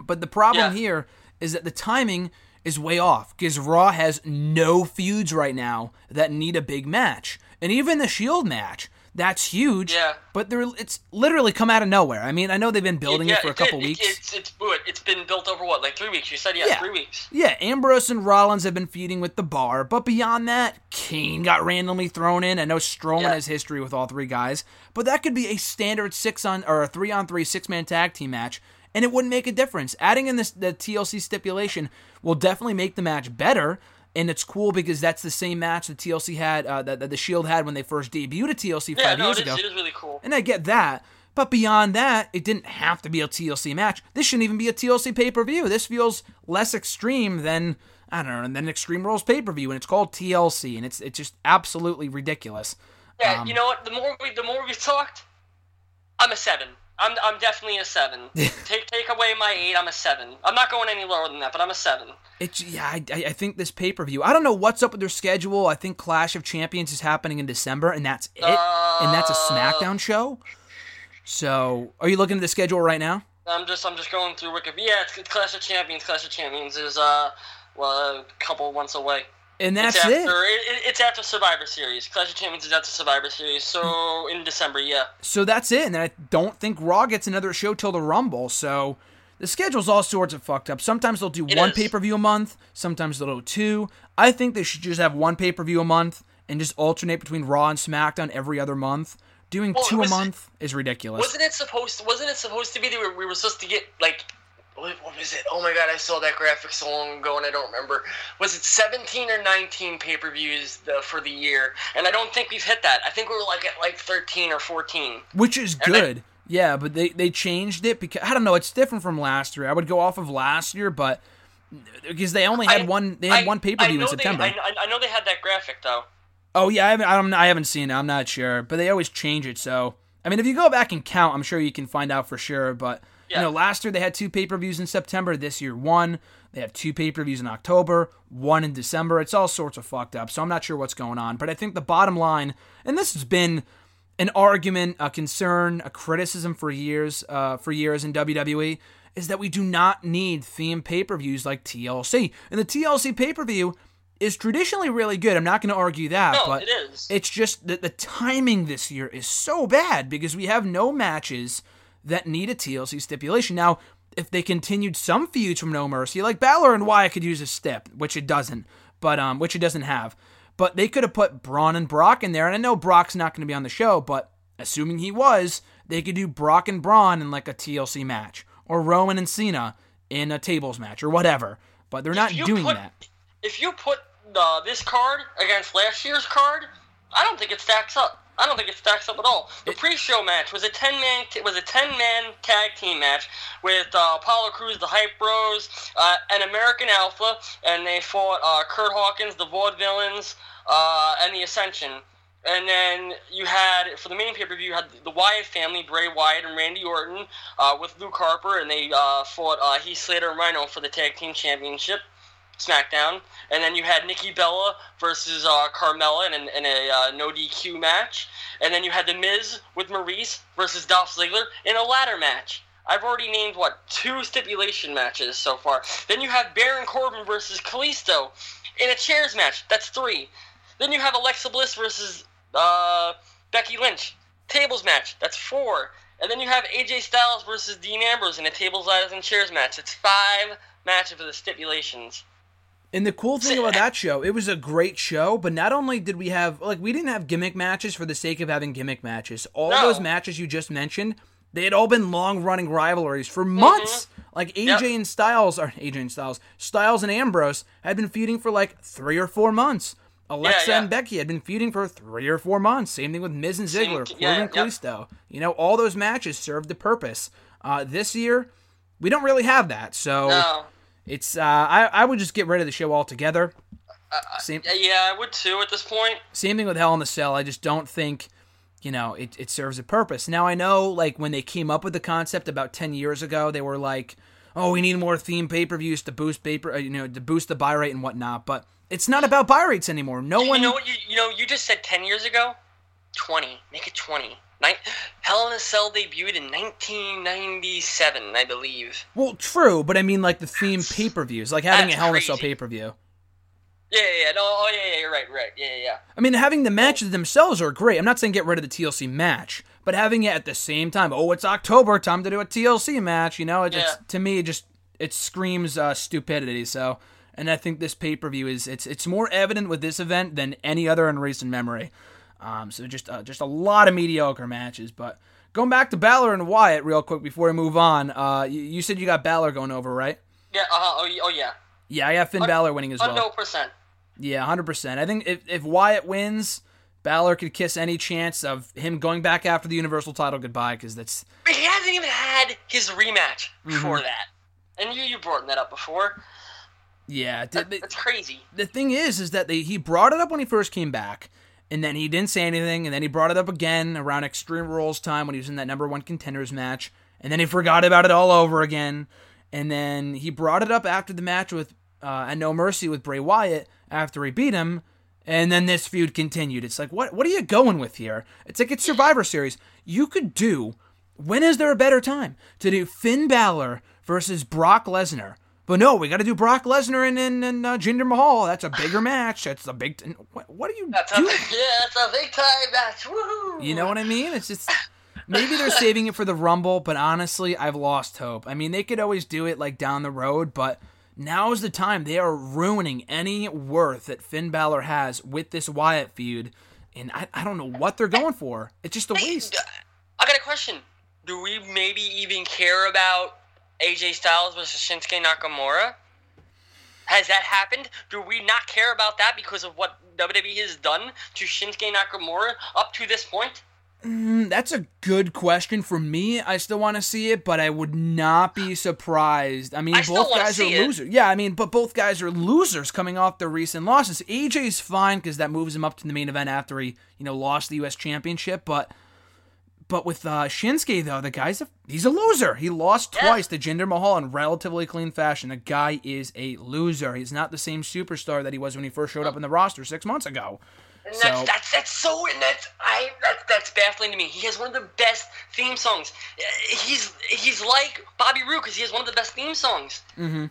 But the problem Yeah. here is that the timing is way off because Raw has no feuds right now that need a big match. And even the Shield match, that's huge. Yeah. But they're, it's literally come out of nowhere. I mean, I know they've been building yeah, it for a did. couple It- weeks. It's it's. It's been built over what like three weeks. You said yeah, Yeah. three weeks. Yeah, Ambrose and Rollins have been feuding with the bar, but beyond that, Kane got randomly thrown in. I know Strowman Yeah. has history with all three guys, but that could be a standard six on or a three on three six man tag team match, and it wouldn't make a difference. Adding in this the TLC stipulation will definitely make the match better. And it's cool because that's the same match the TLC had, uh, that, that the Shield had when they first debuted at TLC Yeah, five no, years it is, ago. it is really cool. And I get that. But beyond that, it didn't have to be a TLC match. This shouldn't even be a TLC pay per view. This feels less extreme than I don't know than Extreme Rules pay per view, and it's called TLC, and it's it's just absolutely ridiculous. Yeah, Um, you know what? The more we the more we've talked, I'm a seven. I'm I'm definitely a seven. take take away my eight. I'm a seven. I'm not going any lower than that, but I'm a seven. It's yeah, I, I think this pay per view. I don't know what's up with their schedule. I think Clash of Champions is happening in December, and that's it. and that's a Uh, SmackDown show. So, are you looking at the schedule right now? I'm just I'm just going through Wikipedia. Yeah, it's, it's Clash of Champions. Clash of Champions is uh well a couple months away. And that's it's after, it. it. It's after Survivor Series. Clash of Champions is after Survivor Series. So hmm. in December, yeah. So that's it. And I don't think Raw gets another show till the Rumble. So the schedule's all sorts of fucked up. Sometimes they'll do It one pay per view a month. Sometimes they'll do two. I think they should just have one pay per view a month and just alternate between Raw and SmackDown every other month. Doing Well, two a was it- month is ridiculous. Wasn't it supposed? Wasn't it supposed to be that we were supposed to get like? What, what was it? Oh my god! I saw that graphic so long ago, and I don't remember. Was it 17 or 19 pay-per-views the, for the year? And I don't think we've hit that. I think we were like at like 13 or 14. Which is And good. Yeah, but they they changed it because I don't know. It's different from last year. I would go off of last year, but because they only had I- one they had I- one pay-per-view in September. They, I, I know they had that graphic though. Oh yeah, I haven't, I'm, I haven't seen it. I'm not sure, but they always change it. So I mean, if you go back and count, I'm sure you can find out for sure. But Yeah. you know, last year they had two pay per views in September. This year, one. They have two pay per views in October, one in December. It's all sorts of fucked up. So I'm not sure what's going on. But I think the bottom line, and this has been an argument, a concern, a criticism for years, uh, for years in WWE, is that we do not need theme pay per views like TLC. And the TLC pay per view is traditionally really good. I'm not going to argue that, No, but it is. it's just that the timing this year is so bad because we have no matches that need a TLC stipulation. Now, if they continued some feuds from No Mercy, like Balor and Wyatt could use a stip, which it doesn't, but um, which it doesn't have. But they could have put Braun and Brock in there, and I know Brock's not going to be on the show, but assuming he was, they could do Brock and Braun in like a TLC match, or Roman and Cena in a tables match, or whatever. But they're not doing put- that. If you put uh, this card against last year's card, I don't think it stacks up. I don't think it stacks up at all. The pre-show match was a ten man was a ten man tag team match with uh, Apollo Crews, the Hype Bros, uh, and American Alpha, and they fought uh, Kurt Hawkins, the Vaudevillains, uh, and the Ascension. And then you had for the main pay per view, you had the Wyatt family, Bray Wyatt and Randy Orton, uh, with Luke Harper, and they uh, fought uh, Heath Slater and Rhyno for the tag team championship. SmackDown, and then you had Nikki Bella versus uh, Carmella in, in a uh, no DQ match, and then you had The Miz with Maurice versus Dolph Ziggler in a ladder match. I've already named what two stipulation matches so far. Then you have Baron Corbin versus Kalisto in a chairs match. That's three. Then you have Alexa Bliss versus uh, Becky Lynch tables match. That's four. And then you have AJ Styles versus Dean Ambrose in a tables, ladders, and chairs match. It's five matches for the stipulations. And the cool thing about that show, it was a great show, but not only did we have like we didn't have gimmick matches for the sake of having gimmick matches. All No. those matches you just mentioned, they had all been long running rivalries for months. Like AJ Yep. and Styles or AJ and Styles, Styles and Ambrose had been feuding for like three or four months. Alexa yeah. and Becky had been feuding for three or four months. Same thing with Miz and Same- Ziggler, yeah, Corbin and yep. You know, all those matches served a purpose. Uh, this year, we don't really have that. So No. It's uh, I I would just get rid of the show altogether. Same Yeah, I would too at this point. same thing with Hell in the Cell. I just don't think you know it, it serves a purpose. Now I know like when they came up with the concept about ten years ago, they were like, oh, we need more theme pay per views to boost paper, uh, you know, to boost the buy rate and whatnot. But it's not about buy rates anymore. No You one. know what? You, you know, you just said ten years ago. Twenty. Make it twenty. Nin- Hell in a Cell debuted in 1997, I believe. well, true, but I mean like the theme pay per views, like having a Hell in a Cell pay per view. Yeah, yeah, yeah. No, oh, yeah, yeah, you're right, right. Yeah, yeah, yeah. I mean, having the matches themselves are great. I'm not saying get rid of the TLC match, but having it at the same time. Oh, it's October, time to do a TLC match. You know, it, it's Yeah. to me it just it screams uh, stupidity. So, and I think this pay per view is it's it's more evident with this event than any other in recent memory. Um, so just uh, just a lot of mediocre matches. But going back to Balor and Wyatt real quick before we move on. Uh, you, you said you got Balor going over, right? Yeah, uh-huh. oh, oh, yeah. Yeah, I got Finn Balor winning as well. Hundred percent. Yeah, hundred percent. I think if if Wyatt wins, Balor could kiss any chance of him going back after the Universal title goodbye because that's But he hasn't even had his rematch Mm-hmm. that. And you you brought that up before. yeah. The, That's crazy. the thing is, is that they, he brought it up when he first came back, and then he didn't say anything, and then he brought it up again around Extreme Rules time when he was in that number one contenders match, and then he forgot about it all over again, and then he brought it up after the match with uh, at No Mercy with Bray Wyatt after he beat him. And then this feud continued. It's like, what? What are you going with here? It's like it's Survivor Series. You could do. When is there a better time to do Finn Balor versus Brock Lesnar? But no, we got to do Brock Lesnar and and, and uh, Jinder Mahal. That's a bigger match. That's a big. T- what, what are you That's a doing? yeah, that's a big time match. Woohoo! You know what I mean? It's just maybe they're saving it for the Rumble, but honestly, I've lost hope. I mean, they could always do it like down the road, but now is the time. They are ruining any worth that Finn Balor has with this Wyatt feud, and I, I don't know what they're going for. It's just a waste. I got a question. Do we maybe even care about AJ Styles versus Shinsuke Nakamura? Has that happened? Do we not care about that because of what WWE has done to Shinsuke Nakamura up to this point? Mm, that's a good question for me. I still want to see it, but I would not be surprised. I mean, I both guys are it. losers. Yeah, I mean, but both guys are losers coming off their recent losses. AJ's fine because that moves him up to the main event after he, you know, lost the U.S. Championship. But, but with uh, Shinsuke though, the guy's a, he's a loser. He lost Yeah. twice to Jinder Mahal in relatively clean fashion. The guy is a loser. He's not the same superstar that he was when he first showed up in the roster six months ago. And So- that's, that's that's so and that's I that's that's baffling to me. He has one of the best theme songs. He's he's like Bobby Roode because he has one of the best theme songs. Mm-hmm.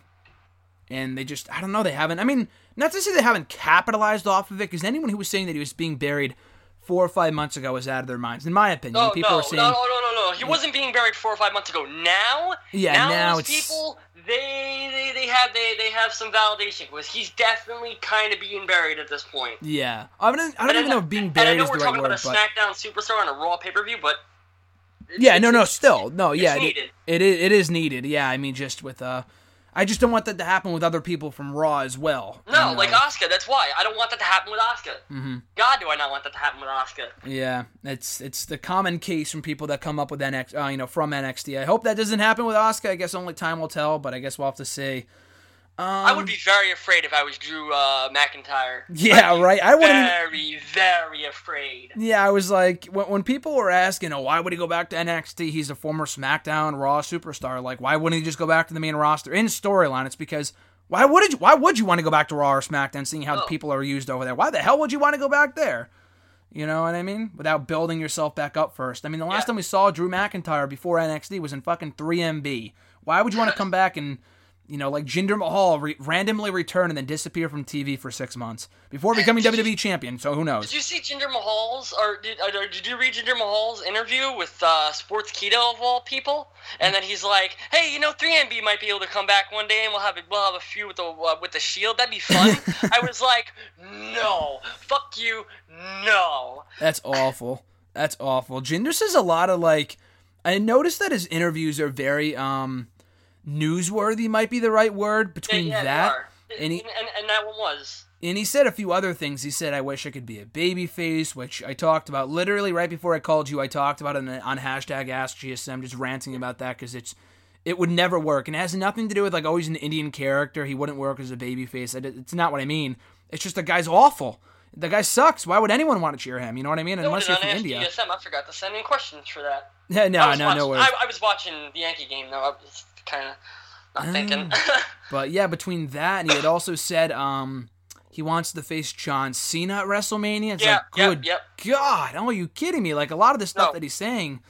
and they just I don't know they haven't I mean not to say they haven't capitalized off of it because anyone who was saying that he was being buried four or five months ago was out of their minds in my opinion No, people no, are saying no, no, no, no, no. He wasn't being buried four or five months ago. Now, Yeah, now, now it's- people they, they they have they they have some validation because he's definitely kind of being buried at this point. yeah I don't, I don't And even know if being and I buried know is we're the right talking word about a but SmackDown superstar on a Raw pay per view, but yeah no no still no yeah it, it is it is needed yeah I mean just with uh I just don't want that to happen with other people from Raw as well No, like Asuka. That's why I don't want that to happen with Asuka. Mm-hmm. God, do I not want that to happen with Asuka? Yeah, it's it's the common case from people that come up with NX, uh, you know, from NXT. I hope that doesn't happen with Asuka. I guess only time will tell, but I guess we'll have to see. I Um, would be very afraid if I was Drew uh, McIntyre. Yeah, right. I even- Very, very afraid. Yeah, I was like, when, when people were asking, oh, why would he go back to NXT? He's a former SmackDown Raw superstar. Like, why wouldn't he just go back to the main roster? In storyline, it's because why would you? Why would you want to go back to Raw or SmackDown, seeing how the Oh. people are used over there? Why the hell would you want to go back there? You know what I mean? Without building yourself back up first. I mean, the last Yeah. time we saw Drew McIntyre before NXT was in fucking 3MB. Why would you want to come back and, you know, like Jinder Mahal re- randomly return and then disappear from TV for six months before becoming WWE champion? So who knows? Did you see Jinder Mahal's, or did, or did you read Jinder Mahal's interview with uh, Sportskeeda of all people? And then he's like, "Hey, you know, 3MB might be able to come back one day, and we'll have a, we'll have a feud with the uh, with the Shield. That'd be fun." I was like, "No, fuck you, no." That's awful. That's awful. Jinder says a lot of like. I noticed that his interviews are very um newsworthy. Might be the right word between yeah, they that and he and, and that one was. and he said a few other things. He said, "I wish I could be a baby face," which I talked about literally right before I called you. I talked about it on, on hashtag Ask GSM, just ranting about that because it's it would never work, and it has nothing to do with like always an Indian character. He wouldn't work as a baby face. It's not what I mean. It's just the guy's awful. The guy sucks. Why would anyone want to cheer him? You know what I mean? Unless you're from India. SDSM, I forgot to send in questions for that. Yeah, no, no, watching, no worries. I, I was watching the Yankee game though. I was kind of not thinking. But yeah, between that and he had also said um he wants to face John Cena at WrestleMania. It's Yeah, like, yep, good yep. God, oh, are you kidding me? Like a lot of the stuff No. that he's saying,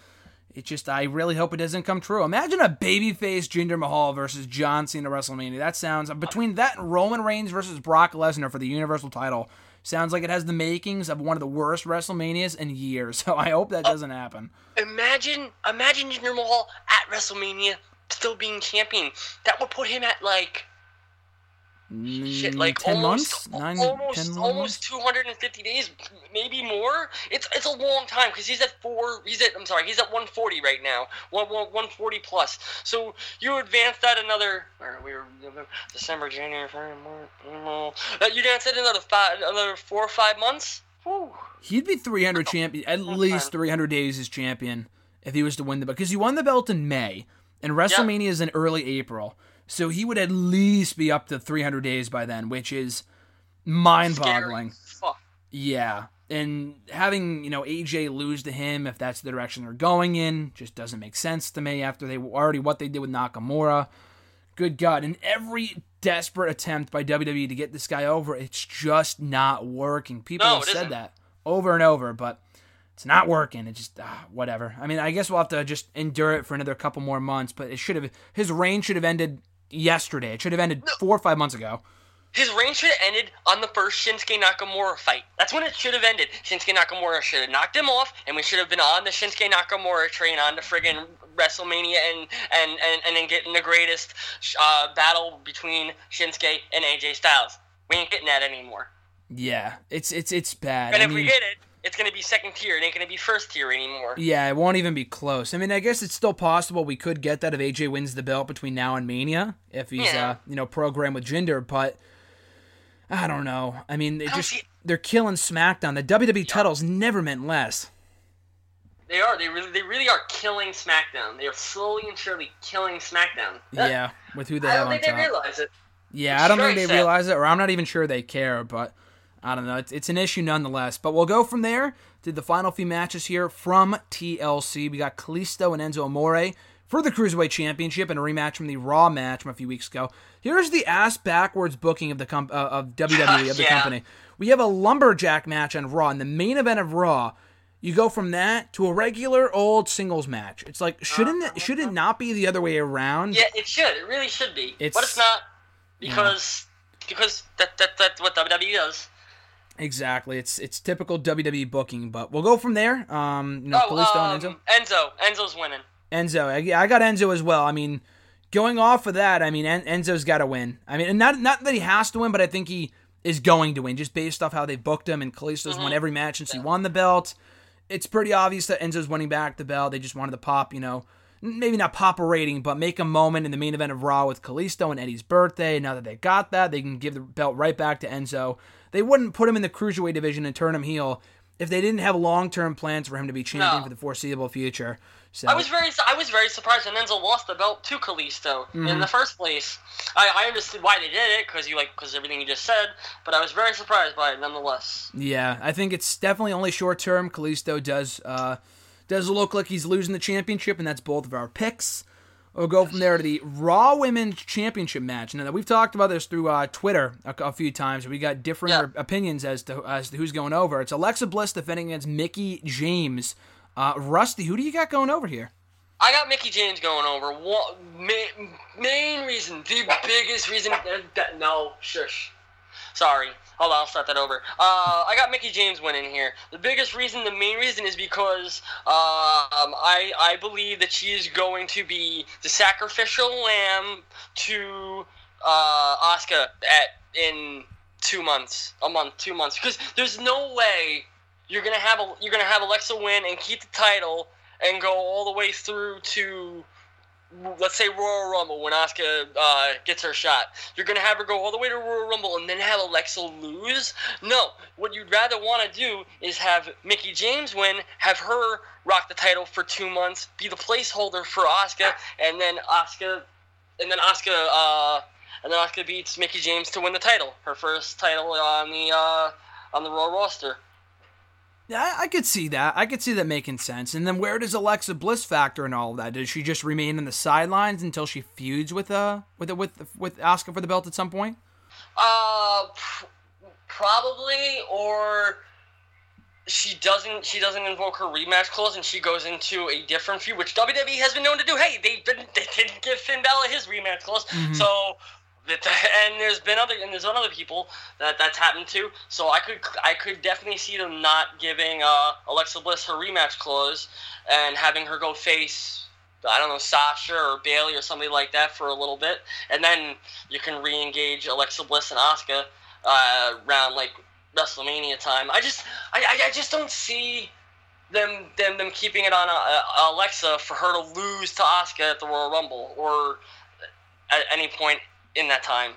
it just I really hope it doesn't come true. Imagine a babyface Jinder Mahal versus John Cena at WrestleMania. That sounds between that and Roman Reigns versus Brock Lesnar for the Universal title. Sounds like it has the makings of one of the worst WrestleManias in years. So I hope that doesn't happen. imagine, imagine Jinder Mahal at WrestleMania still being champion. That would put him at like shit, Mm, like ten almost, months, nine, almost, ten almost 250 days, maybe more. It's it's a long time because he's at four. He's at I'm sorry, he's at 140 right now, one, one 140 plus. So you advance that another. Are we were December, January, February, March. Uh, you advance it another five, another four or five months. Whew. He'd be 300 champion, at least 300 days as champion if he was to win the belt. Because he won the belt in May, and WrestleMania is in early April. So he would at least be up to 300 days by then, which is mind-boggling. Yeah, and having you know AJ lose to him if that's the direction they're going in just doesn't make sense to me. After they already what they did with Nakamura, good God! And every desperate attempt by WWE to get this guy over, it's just not working. People No, have said isn't. that over and over, but it's not working. It just ah, whatever. I mean, I guess we'll have to just endure it for another couple more months. But it should have his reign should have ended yesterday. It should have ended four or five months ago. His reign should have ended on the first Shinsuke Nakamura fight. That's when it should have ended. Shinsuke Nakamura should have knocked him off, and we should have been on the Shinsuke Nakamura train on the friggin' WrestleMania and and and, and then getting the greatest uh, battle between Shinsuke and AJ Styles. We ain't getting that anymore. Yeah, it's it's it's bad. And I if we get it, it's gonna be second tier. It ain't gonna be first tier anymore. Yeah, it won't even be close. I mean, I guess it's still possible we could get that if AJ wins the belt between now and Mania, if he's Yeah. uh, you know programmed with Jinder. But I don't know. I mean, they don't just see- they're killing SmackDown. The WWE titles never meant less. They are. They really, they really are killing SmackDown. They are slowly and surely killing SmackDown. Yeah, with who they I have don't on think they realize it. Yeah, It's I don't think they sad. realize it, or I'm not even sure they care, but I don't know. It's, it's an issue nonetheless. But we'll go from there to the final few matches here from TLC. We got Kalisto and Enzo Amore for the Cruiserweight Championship and a rematch from the Raw match from a few weeks ago. Here's the ass backwards booking of the com- uh, of WWE of the Yeah. company. We have a lumberjack match on Raw, and the main event of Raw. You go from that to a regular old singles match. It's like shouldn't it should it not be the other way around? Yeah, it should. It really should be. It's- but it's not because because that, that that's what WWE does. Exactly. It's it's typical WWE booking, but we'll go from there. Um, you know, Oh, um, and Enzo. Enzo. Enzo's winning. Enzo. I- Yeah, I got Enzo as well. I mean, going off of that, I mean, En- Enzo's got to win. I mean, and not not that he has to win, but I think he is going to win just based off how they booked him. And Kalisto's Mm-hmm. won every match since he won the belt. It's pretty obvious that Enzo's winning back the belt. They just wanted to pop, you know, maybe not pop a rating, but make a moment in the main event of Raw with Kalisto and Eddie's birthday. Now that they got that, they can give the belt right back to Enzo. They wouldn't put him in the cruiserweight division and turn him heel if they didn't have long-term plans for him to be champion No. for the foreseeable future. So I was very I was very surprised when Enzo lost the belt to Kalisto Mm-hmm. in the first place. I, I understood why they did it because you like because everything you just said, but I was very surprised by it nonetheless. Yeah, I think it's definitely only short term. Kalisto does uh, does look like he's losing the championship, and that's both of our picks. We'll go from there to the Raw Women's Championship match. Now, that we've talked about this through uh, Twitter a, a few times. We got different Yeah. opinions as to as to who's going over. It's Alexa Bliss defending against Mickie James. Uh, Rusty, who do you got going over here? I got Mickie James going over. One, main, main reason, the biggest reason. That, that, no, shush. Sorry. Hold on, I'll start that over. Uh, I got Mickie James winning here. The biggest reason, the main reason, is because um, I I believe that she is going to be the sacrificial lamb to uh, Asuka at in two months, a month, two months. Because there's no way you're gonna have a, you're gonna have Alexa win and keep the title and go all the way through to let's say Royal Rumble when Asuka uh, gets her shot. You're gonna have her go all the way to Royal Rumble and then have Alexa lose. No, what you'd rather want to do is have Mickie James win, have her rock the title for two months, be the placeholder for Asuka, and then Asuka, and then Asuka, uh, and then Asuka beats Mickie James to win the title, her first title on the uh, on the Raw roster. Yeah, I, I could see that. I could see that making sense. And then where does Alexa Bliss factor in all of that? Does she just remain in the sidelines until she feuds with uh with with with Asuka for the belt at some point? Uh, pr- probably, or she doesn't. She doesn't invoke her rematch clause, and she goes into a different feud, which WWE has been known to do. Hey, they didn't. They didn't give Finn Balor his rematch clause, so. And there's been other and there's other people that that's happened to. So I could I could definitely see them not giving uh, Alexa Bliss her rematch clause and having her go face I don't know, Sasha or Bayley or somebody like that for a little bit, and then you can re-engage Alexa Bliss and Asuka uh, around like WrestleMania time. I just, I, I, I just don't see them, them, them keeping it on uh, Alexa for her to lose to Asuka at the Royal Rumble or at any point in that time.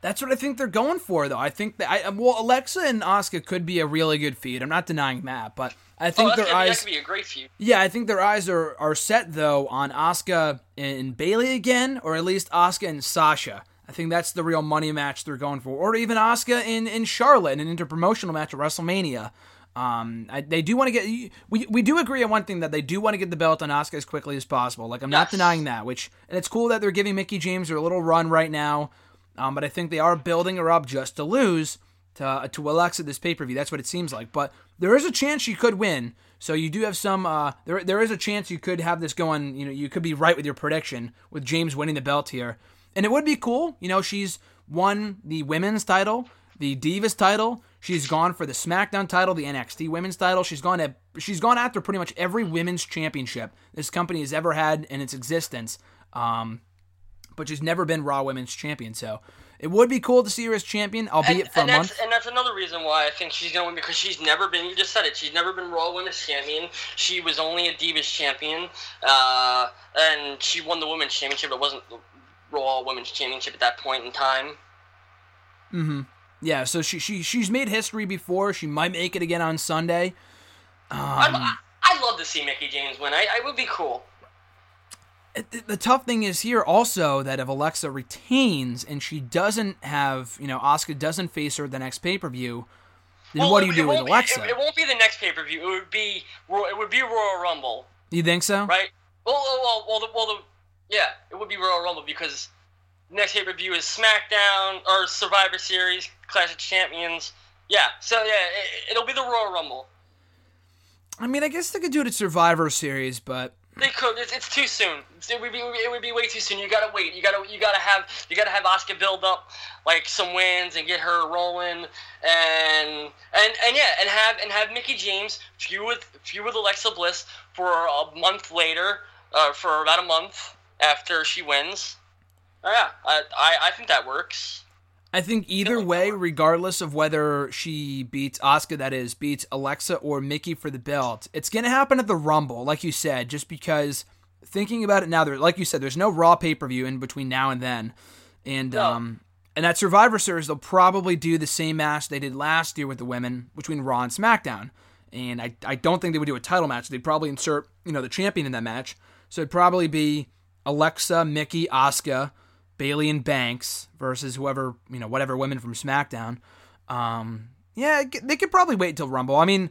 That's what I think they're going for, though. I think that I well, Alexa and Asuka could be a really good feud. I'm not denying that, but I Oh, think that their eyes. be a great feud. Yeah, I think their eyes are, are set though on Asuka and Bayley again, or at least Asuka and Sasha. I think that's the real money match they're going for, or even Asuka in in Charlotte in an interpromotional match at WrestleMania. Um, I, they do want to get we we do agree on one thing that they do want to get the belt on Asuka as quickly as possible. Like I'm not denying that. Which and it's cool that they're giving Mickie James her little run right now. Um, but I think they are building her up just to lose to to Alexa this pay per view. That's what it seems like. But there is a chance she could win. So you do have some. Uh, there there is a chance you could have this going. You know, you could be right with your prediction with James winning the belt here, and it would be cool. You know, she's won the women's title, the Divas title. She's gone for the SmackDown title, the NXT Women's title. She's gone at she's gone after pretty much every women's championship this company has ever had in its existence. Um, but she's never been Raw Women's Champion. So it would be cool to see her as champion, albeit and, for a and month. that's, and that's another reason why I think she's going to win because she's never been. You just said it. She's never been Raw Women's Champion. She was only a Divas Champion, uh, and she won the Women's Championship. But it wasn't the Raw Women's Championship at that point in time. Yeah, so she she she's made history before. She might make it again on Sunday. I, um, I, I love to see Mickie James win. I, I would be cool. The, the tough thing is here also that if Alexa retains and she doesn't have, you know, Asuka doesn't face her at the next pay per view, then Well, what do you it- do it with won't be- Alexa? It, it won't be the next pay per view. It would be it would be Royal Rumble, you think so? right? Well, well, well, well, the, well the, yeah, it would be Royal Rumble because next pay per view is SmackDown or Survivor Series, Clash of Champions. Yeah, so yeah, it, it'll be the Royal Rumble. I mean, I guess they could do it at Survivor Series, but They could. It's, it's too soon. It would be. It would be way too soon. You gotta wait. You gotta. You gotta have. You gotta have Asuka build up like some wins and get her rolling, and and and yeah, and have and have Mickie James feud with feud with Alexa Bliss for a month later, uh, for about a month after she wins. Oh, yeah, I, I I think that works. I think either way, regardless of whether she beats Asuka, that is, beats Alexa or Mickie for the belt, it's going to happen at the Rumble, like you said, just because thinking about it now, there, like you said, there's no Raw pay per view in between now and then. And, No. um, and at Survivor Series, they'll probably do the same match they did last year with the women between Raw and SmackDown. And I, I don't think they would do a title match. They'd probably insert, you know, the champion in that match. So it'd probably be Alexa, Mickie, Asuka, Bayley and Banks versus whoever, you know, whatever women from SmackDown. Um, yeah, they could probably wait until Rumble. I mean,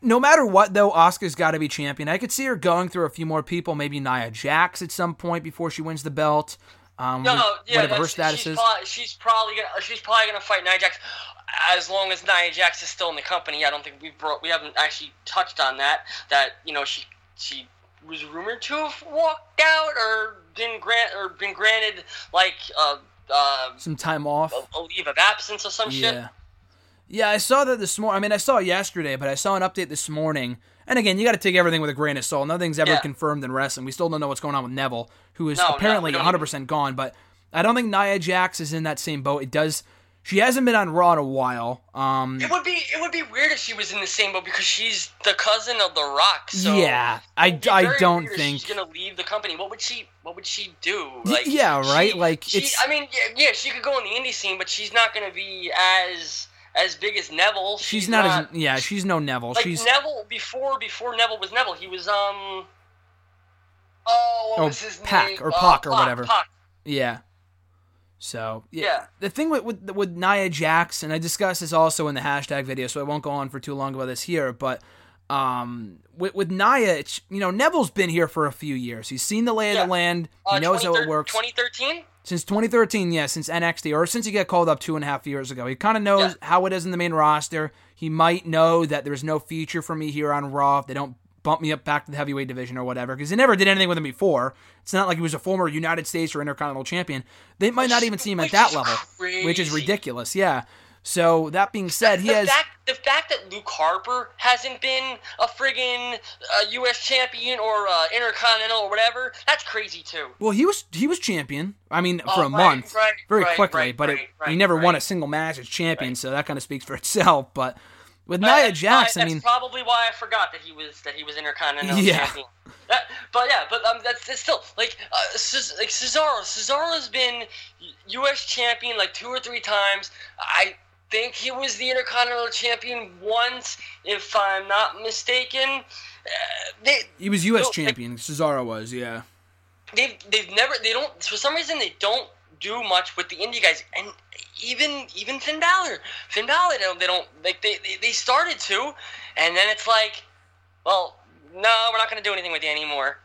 no matter what, though, Asuka's got to be champion. I could see her going through a few more people, maybe Nia Jax at some point before she wins the belt. Um, No, yeah, whatever her status she's is. Probably, she's probably gonna she's probably gonna fight Nia Jax as long as Nia Jax is still in the company. I don't think we brought we haven't actually touched on that. That you know she she was rumored to have walked out or been grant or been granted like uh, uh, Some time off. a, a leave of absence or some shit. Yeah. Yeah, I saw that this morning. I mean, I saw it yesterday, but I saw an update this morning. And again, you got to take everything with a grain of salt. Nothing's ever Yeah. confirmed in wrestling. We still don't know what's going on with Neville, who is No, no, apparently don't 100% gone. But I don't think Nia Jax is in that same boat. It does. She hasn't been on Raw in a while. Um, It would be it would be weird if she was in the same boat because she's the cousin of The Rock. So yeah, I, I don't think. she's gonna leave the company. What would she What would she do? Like, yeah, right? she- Like, she, I mean, yeah, yeah, she could go in the indie scene, but she's not gonna be as as big as Neville. She's not, as. Yeah, she's no Neville. like she's. Neville before before Neville was Neville. He was um. Oh, what Oh, was his Pac name? or Uh, Pac or whatever. Pac. Yeah. So yeah. Yeah. the thing with, with with Nia Jax, and I discussed this also in the hashtag video, so I won't go on for too long about this here. But um, with with Nia, it's you know Neville's been here for a few years. He's seen the lay of Yeah. the land. He Uh, knows how it works. 2013. Since 2013, yeah, since NXT, or since he got called up two and a half years ago. He kind of knows Yeah. how it is in the main roster. He might know that there's no future for me here on Raw if they don't bump me up back to the heavyweight division or whatever, because they never did anything with him before. It's not like he was a former United States or Intercontinental Champion. They might not even see him at that level, which is ridiculous, yeah. So, that being said, he the has. fact the fact that Luke Harper hasn't been a friggin' uh, U.S. champion or uh, Intercontinental or whatever, that's crazy too. Well, he was he was champion. I mean, Oh, for a right, month, right, very right, quickly, but it, he never won a single match as champion. So that kind of speaks for itself. But with Nia that's Jax, why- I mean, that's probably why I forgot that he was that he was Intercontinental Yeah. champion. That, but yeah, but um, that's, that's still like uh, like Cesaro. Cesaro's been U.S. champion like two or three times. I think he was the Intercontinental champion once, if I'm not mistaken. Uh, they, he was U.S. no, like, champion. Cesaro was, yeah. they've they've never they don't for some reason they don't do much with the indie guys and even even Finn Balor Finn Balor they don't, they don't like they, they they started to and then it's like well no we're not going to do anything with you anymore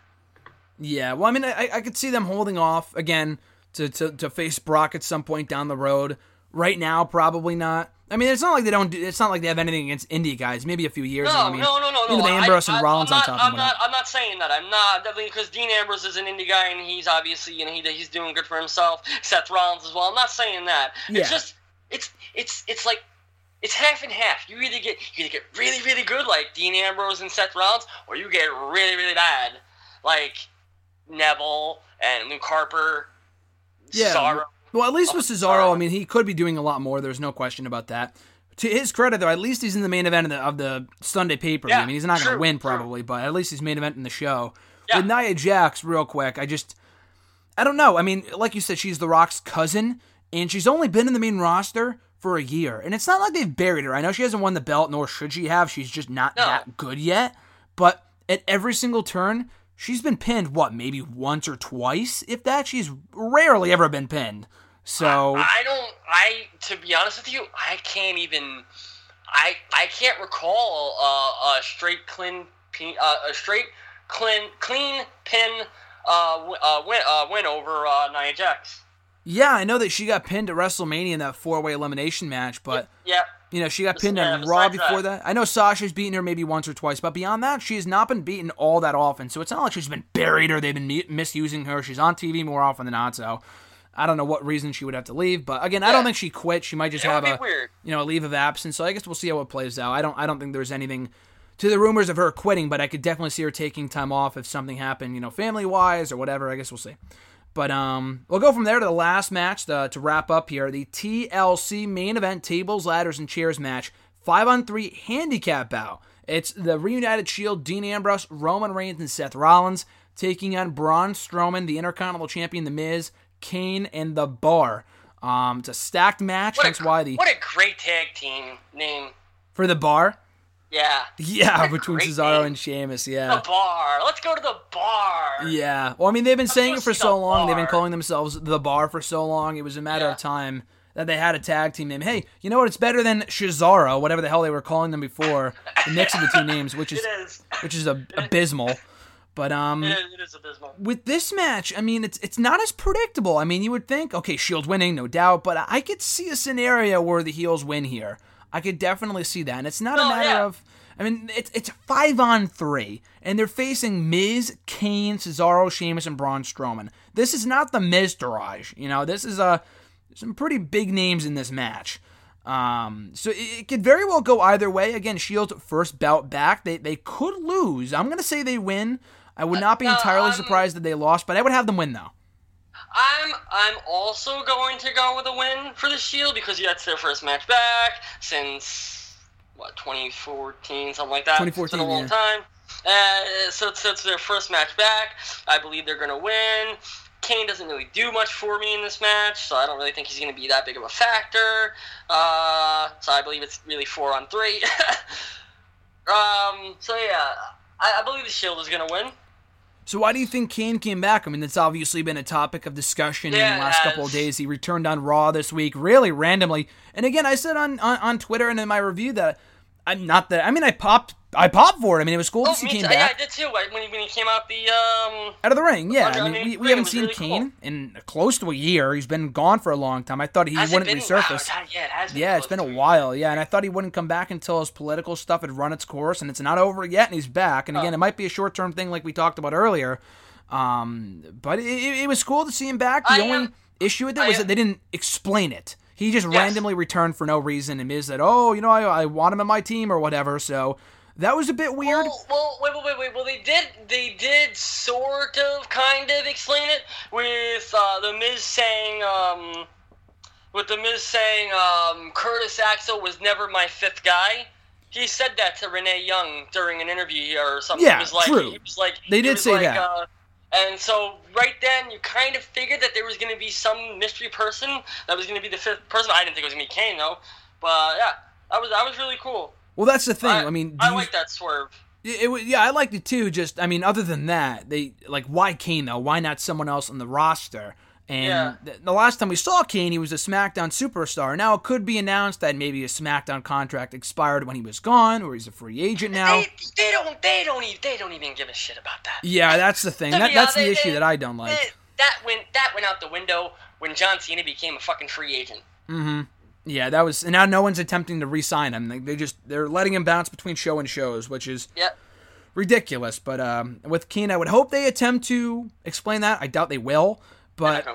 Yeah, well, I mean, I, I could see them holding off again to, to, to face Brock at some point down the road. Right now, probably not. I mean, it's not like they don't. Do, it's not like they have anything against indie guys. Maybe a few years. no ago. I mean, no no no you no know, the I- Ambrose and Rollins I'm on top. I'm not. I'm not saying that I'm not definitely because Dean Ambrose is an indie guy and he's obviously you know he, he's doing good for himself Seth Rollins as well I'm not saying that Yeah. it's just it's it's it's like it's half and half. You either get you either get really really good like Dean Ambrose and Seth Rollins, or you get really really bad like Neville and Luke Harper, Yeah. Cesaro. Well, at least with Cesaro. I mean, he could be doing a lot more. There's no question about that. To his credit, though, at least he's in the main event of the, of the Sunday pay per view. Yeah, I mean, he's not going to true, win true. probably, but at least he's main event in the show. Yeah. With Nia Jax, real quick, I just, I don't know. I mean, like you said, she's The Rock's cousin, and she's only been in the main roster for a year, and it's not like they've buried her. I know she hasn't won the belt, nor should she have. She's just not No. that good yet. But at every single turn, she's been pinned, what, maybe once or twice? If that, she's rarely ever been pinned. So. I, I don't, I, to be honest with you, I can't even, I, I can't recall uh, a straight clean, pin, uh, a straight clean, clean pin uh, uh, win, uh, win over uh, Nia Jax. Yeah, I know that she got pinned at WrestleMania in that four way elimination match, but yeah, you know she got pinned yeah, on Raw before that. that. I know Sasha's beaten her maybe once or twice, but beyond that, she has not been beaten all that often. So it's not like she's been buried or they've been misusing her. She's on TV more often than not. So I don't know what reason she would have to leave, but again, yeah. I don't think she quit. She might just have a weird. you know a leave of absence. So I guess we'll see how it plays out. I don't I don't think there's anything to the rumors of her quitting, but I could definitely see her taking time off if something happened, you know, family wise or whatever. I guess we'll see. But um, we'll go from there to the last match to, to wrap up here. The TLC main event tables, ladders, and chairs match. Five on three handicap bout. It's the reunited Shield, Dean Ambrose, Roman Reigns, and Seth Rollins taking on Braun Strowman, the Intercontinental Champion, The Miz, Kane, and The Bar. Um, it's a stacked match. What that's a, why the what a great tag team name for The Bar. Yeah. Yeah, between Cesaro name. and Sheamus. Yeah. The bar. Let's go to the bar. Yeah. Well, I mean, they've been Let's saying it for so long. Bar. They've been calling themselves the bar for so long. It was a matter yeah. of time that they had a tag team name. Hey, you know what? It's better than Cesaro, whatever the hell they were calling them before. The mix of the two names, which is, is. which is a, abysmal. But um, it is, it is abysmal. With this match, I mean, it's it's not as predictable. I mean, you would think, okay, Shield winning, no doubt, but I could see a scenario where the heels win here. I could definitely see that, and it's not no, a matter yeah. of I mean, it's it's five on three, and they're facing Miz, Kane, Cesaro, Sheamus, and Braun Strowman. This is not the Miztourage. You know, this is a some pretty big names in this match. Um, so it, it, could very well go either way. Again, Shield's first bout back. They they could lose. I'm gonna say they win. I would not be uh, entirely um, surprised that they lost, but I would have them win though. I'm I'm also going to go with a win for the Shield because that's their first match back since what 2014, something like that. 2014, it's been a long yeah. time. Uh, so, so it's their first match back. I believe they're going to win. Kane doesn't really do much for me in this match, so I don't really think he's going to be that big of a factor. Uh, so I believe it's really four on three. um, so yeah, I, I believe the Shield is going to win. So why do you think Kane came back? I mean, it's obviously been a topic of discussion yeah, in the last couple of days. He returned on Raw this week, really randomly. And again, I said on, on, on Twitter and in my review that I'm not that. I mean, I popped. I popped for it. I mean, it was cool oh, to see Kane too. back. Yeah, I did too. When he, when he came out the um out of the ring. Yeah, I mean, we, we haven't seen really Kane cool. in close to a year. He's been gone for a long time. I thought he has wouldn't it resurface. Wow, yeah, it has been yeah, it's been a while. Yeah, and I thought he wouldn't come back until his political stuff had run its course, and it's not over yet, and he's back. And again, oh. it might be a short term thing, like we talked about earlier. Um, but it, it, was cool to see him back. The I only am, issue with it was am, that they didn't explain it. He just yes. randomly returned for no reason, and Miz said, "Oh, you know, I, I want him in my team or whatever." So that was a bit weird. Well, well, wait, wait, wait, wait. Well, they did, they did sort of, kind of explain it with uh, the Miz saying, um, with the Miz saying, um, Curtis Axel was never my fifth guy. He said that to Renee Young during an interview or something. Yeah, he was like, true. He was like, they did say like, that. Uh, and so right then, you kind of figured that there was going to be some mystery person that was going to be the fifth person. I didn't think it was going to be Kane though, but yeah, that was that was really cool. Well, that's the thing. I, I mean, I you, like that swerve. It, it, yeah, I liked it too. Just, I mean, other than that, they like why Kane though? Why not someone else on the roster? And yeah. the, the last time we saw Kane, he was a SmackDown superstar. Now it could be announced that maybe his SmackDown contract expired when he was gone, or he's a free agent now. They, they don't. They don't. Even, they don't even give a shit about that. Yeah, that's the thing. That, that's the issue that I don't like. that went. That went out the window when John Cena became a fucking free agent. Mm-hmm. Yeah, that was. And now no one's attempting to re-sign him. They, they just they're letting him bounce between show and shows, which is yep. ridiculous. But um, with Kane, I would hope they attempt to explain that. I doubt they will. But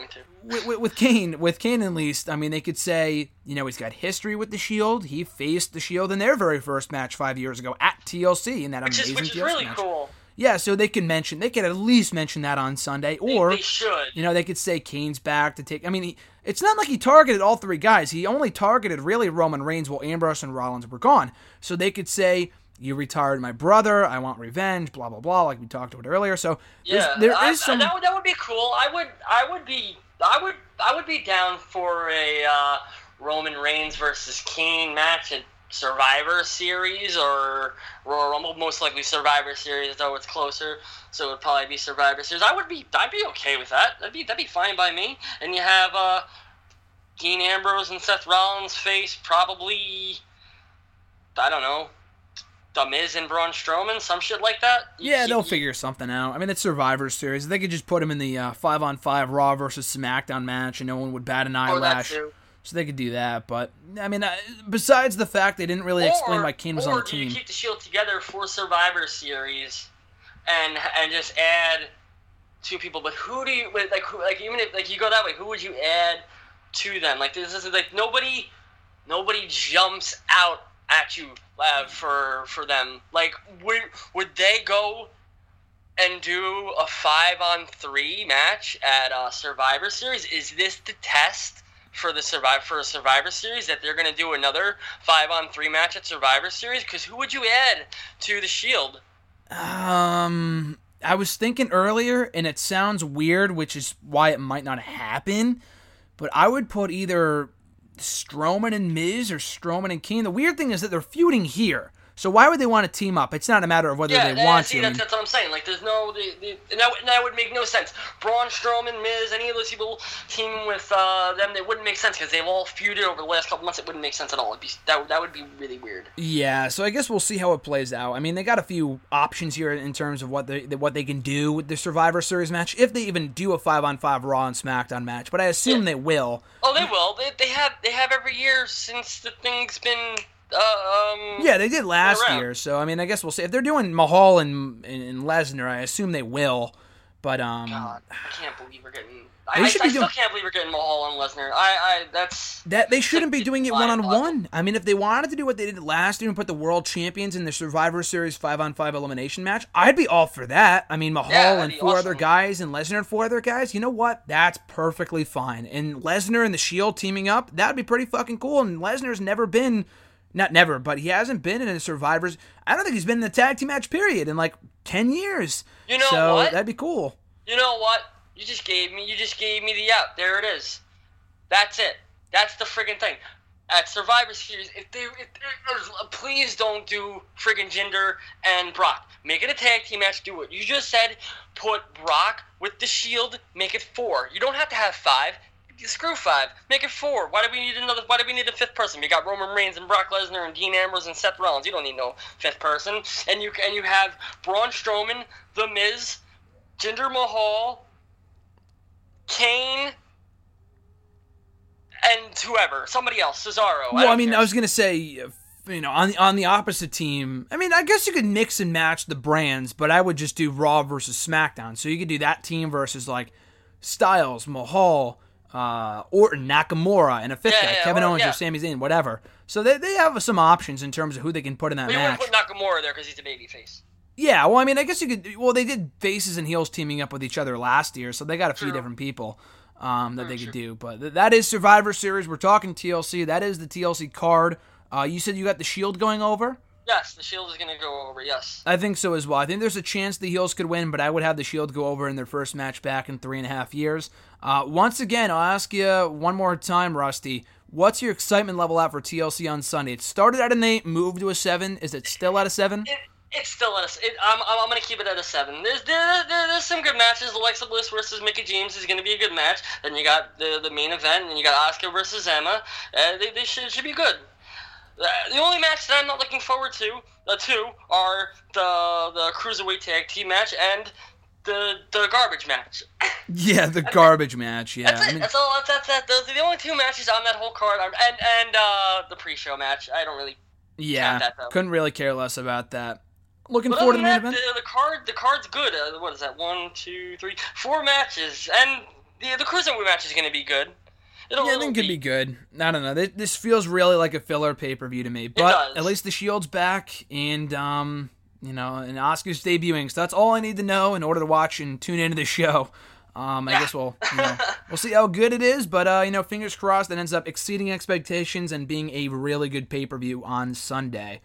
with, with, with, Kane, with Kane at least, I mean, they could say, you know, he's got history with the Shield. He faced the Shield in their very first match five years ago at TLC in that which amazing is, which TLC really match. cool. Yeah, so they can mention, they could at least mention that on Sunday, or they, they should. You know, they could say Kane's back to take. I mean, he, it's not like he targeted all three guys. He only targeted really Roman Reigns while Ambrose and Rollins were gone. So they could say, "You retired my brother. I want revenge." Blah blah blah, like we talked about earlier. So yeah, there I, is some. That would, that would be cool. I would I would be I would I would be down for a uh, Roman Reigns versus Kane match at Survivor Series or Royal Rumble. Most likely Survivor Series, though it's closer, so it would probably be Survivor Series. I would be, I'd be okay with that. That'd be, that'd be fine by me. And you have uh, Dean Ambrose and Seth Rollins face probably, I don't know, The Miz and Braun Strowman, some shit like that. Yeah, they'll figure something out. I mean, it's Survivor Series. They could just put him in the uh, five on five Raw versus SmackDown match, and no one would bat an that eyelash. too. So they could do that. But I mean, besides the fact they didn't really explain why Kane was or on the do you keep the Shield together for Survivor Series, and and just add two people. But who do you like? Who, like even if like you go that way, who would you add to them? Like this is like nobody, nobody jumps out at you uh, for for them. Like would would they go? And do a five on three match at uh, Survivor Series. Is this the test for the survive for a Survivor Series that they're going to do another five on three match at Survivor Series? Because who would you add to the Shield? Um, I was thinking earlier, and it sounds weird, which is why it might not happen. But I would put either Strowman and Miz or Strowman and Kane. The weird thing is that they're feuding here. So why would they want to team up? It's not a matter of whether Yeah, they want see, to. I that's, that's what I'm saying. Like, there's no, the, the, and that, would- that would make no sense. Braun Strowman, Miz, any of those people teaming with uh, them, it wouldn't make sense because they've all feuded over the last couple months. It wouldn't make sense at all. It'd be, that, that would be really weird. Yeah, so I guess we'll see how it plays out. I mean, they got a few options here in terms of what they what they can do with the Survivor Series match, if they even do a five on five Raw and SmackDown match. But I assume Yeah. they will. Oh, they will. They, they have they have every year since the thing's been. Uh, um, Yeah, they did last year. So I mean, I guess we'll see if they're doing Mahal and and, and Lesnar. I assume they will. But um, God, I can't believe we're getting. I, They I, should I be still doing- can't believe we're getting Mahal and Lesnar. I, I that's that they shouldn't be doing it one on one. I mean, if they wanted to do what they did last year and put the world champions in the Survivor Series five on five elimination match, I'd be all for that. I mean, Mahal Yeah, and four other guys and Lesnar and four other guys. You know what? That's perfectly fine. And Lesnar and the Shield teaming up, that'd be pretty fucking cool. And Lesnar's never been. Not never, but he hasn't been in a Survivors. I don't think he's been in a tag team match period in like ten years. You know so what? that'd be cool. You know what? You just gave me. You just gave me the out. There it is. That's it. That's the friggin' thing. At Survivor Series, if they, if please don't do friggin' Jinder and Brock. Make it a tag team match. Do what you just said. Put Brock with the Shield. Make it four. You don't have to have five. Screw five. Make it four. Why do we need another? Why do we need a fifth person? You got Roman Reigns and Brock Lesnar and Dean Ambrose and Seth Rollins. You don't need no fifth person. And you and you have Braun Strowman, The Miz, Jinder Mahal, Kane, and whoever, somebody else, Cesaro. Well, I, don't mean, care. I was gonna say, uh, you know, on the on the opposite team. I mean, I guess you could mix and match the brands, but I would just do Raw versus SmackDown. So you could do that team versus like Styles, Mahal, uh, Orton, Nakamura, and a fifth Yeah, guy, yeah, Kevin Owens yeah. or Sami Zayn, whatever. So they they have some options in terms of who they can put in that you match. put Nakamura there because he's a babyface. Yeah, well, I mean, I guess you could. Well, they did faces and heels teaming up with each other last year, so they got a few True. different people um, that they could do. But th- that is Survivor Series. We're talking TLC. That is the TLC card. Uh, you said you got the Shield going over. Yes, the Shield is going to go over. Yes. I think so as well. I think there's a chance the heels could win, but I would have the Shield go over in their first match back in three and a half years. Uh, once again, I'll ask you one more time, Rusty. What's your excitement level at for TLC on Sunday? It started at an eight, moved to a seven. Is it still at a seven? It, it's still at a. It, I'm, I'm, to keep it at a seven. There's there, there, there's some good matches. Alexa Bliss versus Mickie James is going to be a good match. Then you got the the main event, and you got Asuka versus Emma. Uh, they they should, should be good. Uh, the only match that I'm not looking forward to, the two, are the the cruiserweight tag team match and the the garbage match. Yeah, the garbage match. Yeah, That's I it. mean- That's all. That's, that's that. Those are the only two matches on that whole card. And and uh, the pre-show match. I don't really. Yeah, that, though. couldn't really care less about that. Looking But forward to the main that, event. the, the card, the card's good. Uh, what is that? One, two, three, four matches, and the the cruiserweight match is going to be good. It'll, Yeah, I think it could be good. I don't know. This, this feels really like a filler pay per view to me. But does. at least the Shield's back, and um, you know, and Asuka's debuting. So that's all I need to know in order to watch and tune into the show. Um, I guess we'll you know, we'll see how good it is, but uh, you know, fingers crossed that ends up exceeding expectations and being a really good pay per view on Sunday.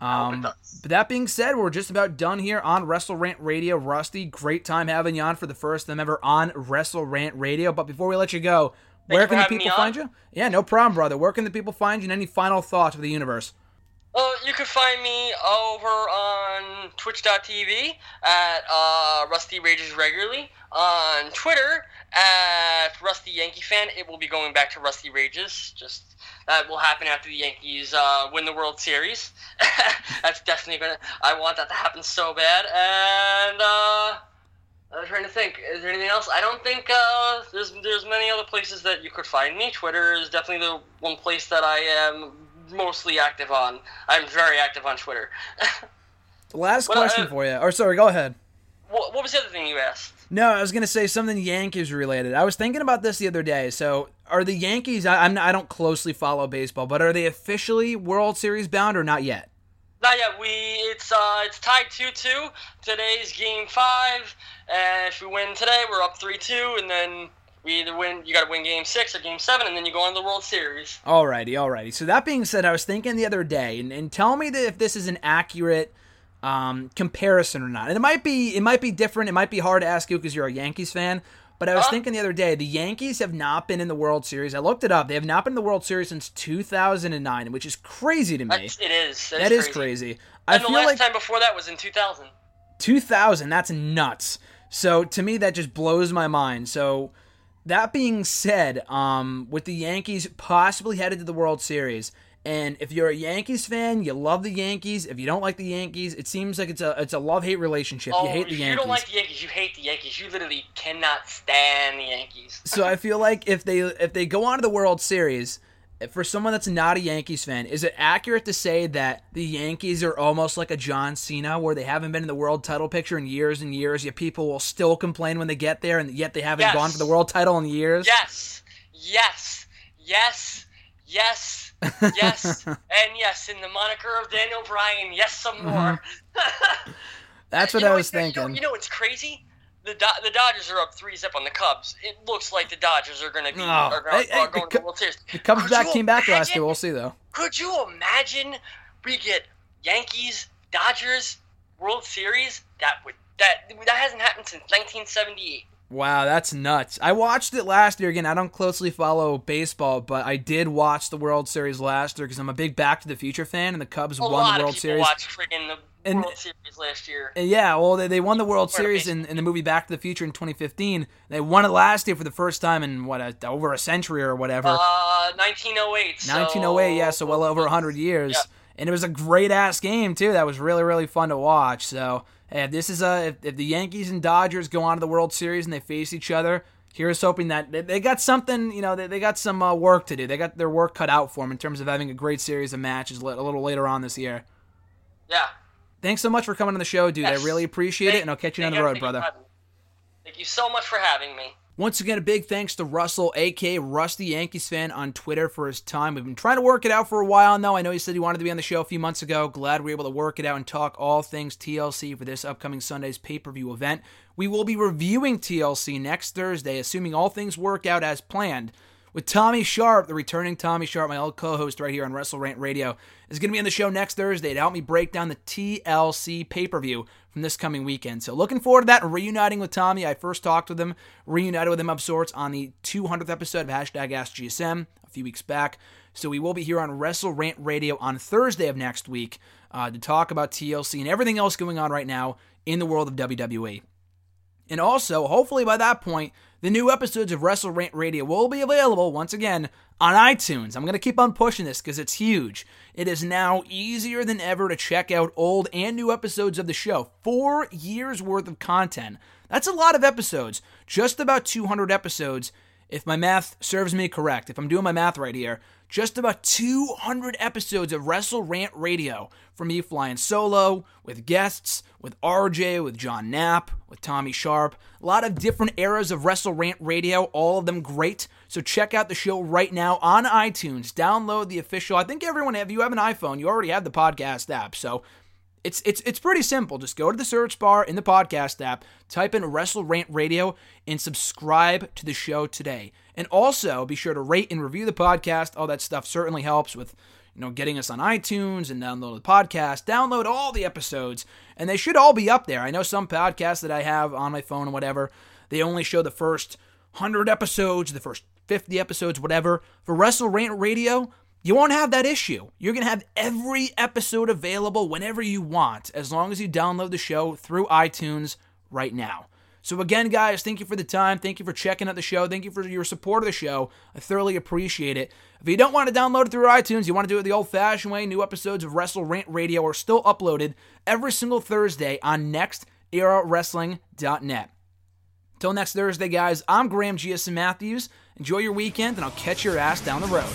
Um, but that being said, we're just about done here on Wrestle Rant Radio. Rusty, great time having you on for the first time ever on Wrestle Rant Radio. But before we let you go, where can the people find you? Yeah, no problem, brother. Where can the people find you? And any final thoughts of the universe? Uh, you can find me over on twitch.tv at uh, Rusty Rages regularly. On Twitter at Rusty Yankee Fan. It will be going back to Rusty Rages. Just that will happen after the Yankees uh, win the World Series. That's definitely gonna. I want that to happen so bad. And uh, I'm trying to think. Is there anything else? I don't think uh, there's there's many other places that you could find me. Twitter is definitely the one place that I am mostly active on. I'm very active on Twitter. Last Well, question uh, for you. Or sorry, go ahead. what, what was the other thing you asked? No, I was gonna say something Yankees related. I was thinking about this the other day. So, are the Yankees? I, I'm I don't closely follow baseball, but are they officially World Series bound or not yet? Not yet. We it's uh it's tied two two. Today's game five, and if we win today, we're up three two, and then we either win. You got to win game six or game seven, and then you go on the World Series. Alrighty, alrighty. So that being said, I was thinking the other day, and, and tell me that if this is an accurate um, comparison or not. And it might be, it might be different. It might be hard to ask you because you're a Yankees fan. But I was Huh? thinking the other day, the Yankees have not been in the World Series. I looked it up. They have not been in the World Series since 2009, which is crazy to me. That's, it is. That That is crazy. crazy. I And the feel last like time before that was in 2000. 2000 that's nuts so to me that just blows my mind so that being said um with the yankees possibly headed to the world series and if you're a yankees fan you love the yankees if you don't like the yankees it seems like it's a it's a love-hate relationship Oh, you hate the yankees you don't like the Yankees, you hate the Yankees. You literally cannot stand the Yankees. so i feel like if they if they go on to the world series for someone that's not a Yankees fan, is it accurate to say that the Yankees are almost like a John Cena, where they haven't been in the world title picture in years and years, yet people will still complain when they get there, and yet they haven't Yes. gone for the world title in years? Yes, yes, yes, yes, yes, and yes. In the moniker of Daniel Bryan, yes, some Mm-hmm. more. That's what You I know was you know- thinking. You know what's crazy? The Do- the Dodgers are up three zip on the Cubs. It looks like the Dodgers are going to be Oh, are, are, hey, hey, are the going to the Cu- World Series. the Cubs Could back came back last year. We'll see though. Could you imagine we get Yankees Dodgers World Series? That would that that hasn't happened since 1978. Wow, that's nuts. I watched it last year. Again, I don't closely follow baseball, but I did watch the World Series last year because I'm a big Back to the Future fan, and the Cubs A won lot the of World people Series. watched friggin' the And- World Series last year. Yeah, well, they, they won the World Series in, in the movie Back to the Future in 2015. They won it last year for the first time in what a, over a century or whatever. Uh, 1908. so- 1908, yeah, so well over 100 years. Yeah. And it was a great ass game too. That was really really fun to watch. So, if this is a if, if the Yankees and Dodgers go on to the World Series and they face each other, here's hoping that they, they got something, you know, they, they got some uh, work to do. They got their work cut out for them in terms of having a great series of matches a little later on this year. Yeah. Thanks so much for coming on the show, dude. Yes. I really appreciate it, and I'll catch you down thank the road, brother. for having me. Thank you so much for having me. Once again, a big thanks to Russell, aka Rusty Yankees fan, on Twitter for his time. We've been trying to work it out for a while now. I know he said he wanted to be on the show a few months ago. Glad we were able to work it out and talk all things TLC for this upcoming Sunday's pay per view event. We will be reviewing TLC next Thursday, assuming all things work out as planned. With Tommy Sharp, the returning Tommy Sharp, my old co host right here on Wrestle Rant Radio, is going to be on the show next Thursday to help me break down the TLC pay per view from this coming weekend. So looking forward to that reuniting with Tommy. I first talked with him, reunited with him of sorts on the 200th episode of Hashtag AskGSM a few weeks back. So we will be here on Wrestle Rant Radio on Thursday of next week uh, to talk about TLC and everything else going on right now in the world of WWE. And also, hopefully by that point, the new episodes of Wrestle Rant Radio will be available once again on iTunes. I'm going to keep on pushing this because it's huge. It is now easier than ever to check out old and new episodes of the show. Four years worth of content. That's a lot of episodes. Just about 200 episodes, if my math serves me correct. If I'm doing my math right here, just about 200 episodes of Wrestle Rant Radio from me flying solo, with guests, with RJ, with John Knapp, with Tommy Sharp. A lot of different eras of Wrestle Rant Radio, all of them great. So check out the show right now on iTunes. Download the official. I think everyone, if you have an iPhone, you already have the podcast app. So it's it's it's pretty simple. Just go to the search bar in the podcast app, type in Wrestle Rant Radio, and subscribe to the show today. And also be sure to rate and review the podcast. All that stuff certainly helps with you know getting us on iTunes and download the podcast. Download all the episodes, and they should all be up there. I know some podcasts that I have on my phone and whatever, they only show the first hundred episodes, the first fifty episodes, whatever. For Wrestle Rant Radio, you won't have that issue. You're going to have every episode available whenever you want, as long as you download the show through iTunes right now. So, again, guys, thank you for the time. Thank you for checking out the show. Thank you for your support of the show. I thoroughly appreciate it. If you don't want to download it through iTunes, you want to do it the old fashioned way, new episodes of Wrestle Rant Radio are still uploaded every single Thursday on nextEraWrestling.net. Till next Thursday, guys, I'm Graham GSM Matthews. Enjoy your weekend, and I'll catch your ass down the road.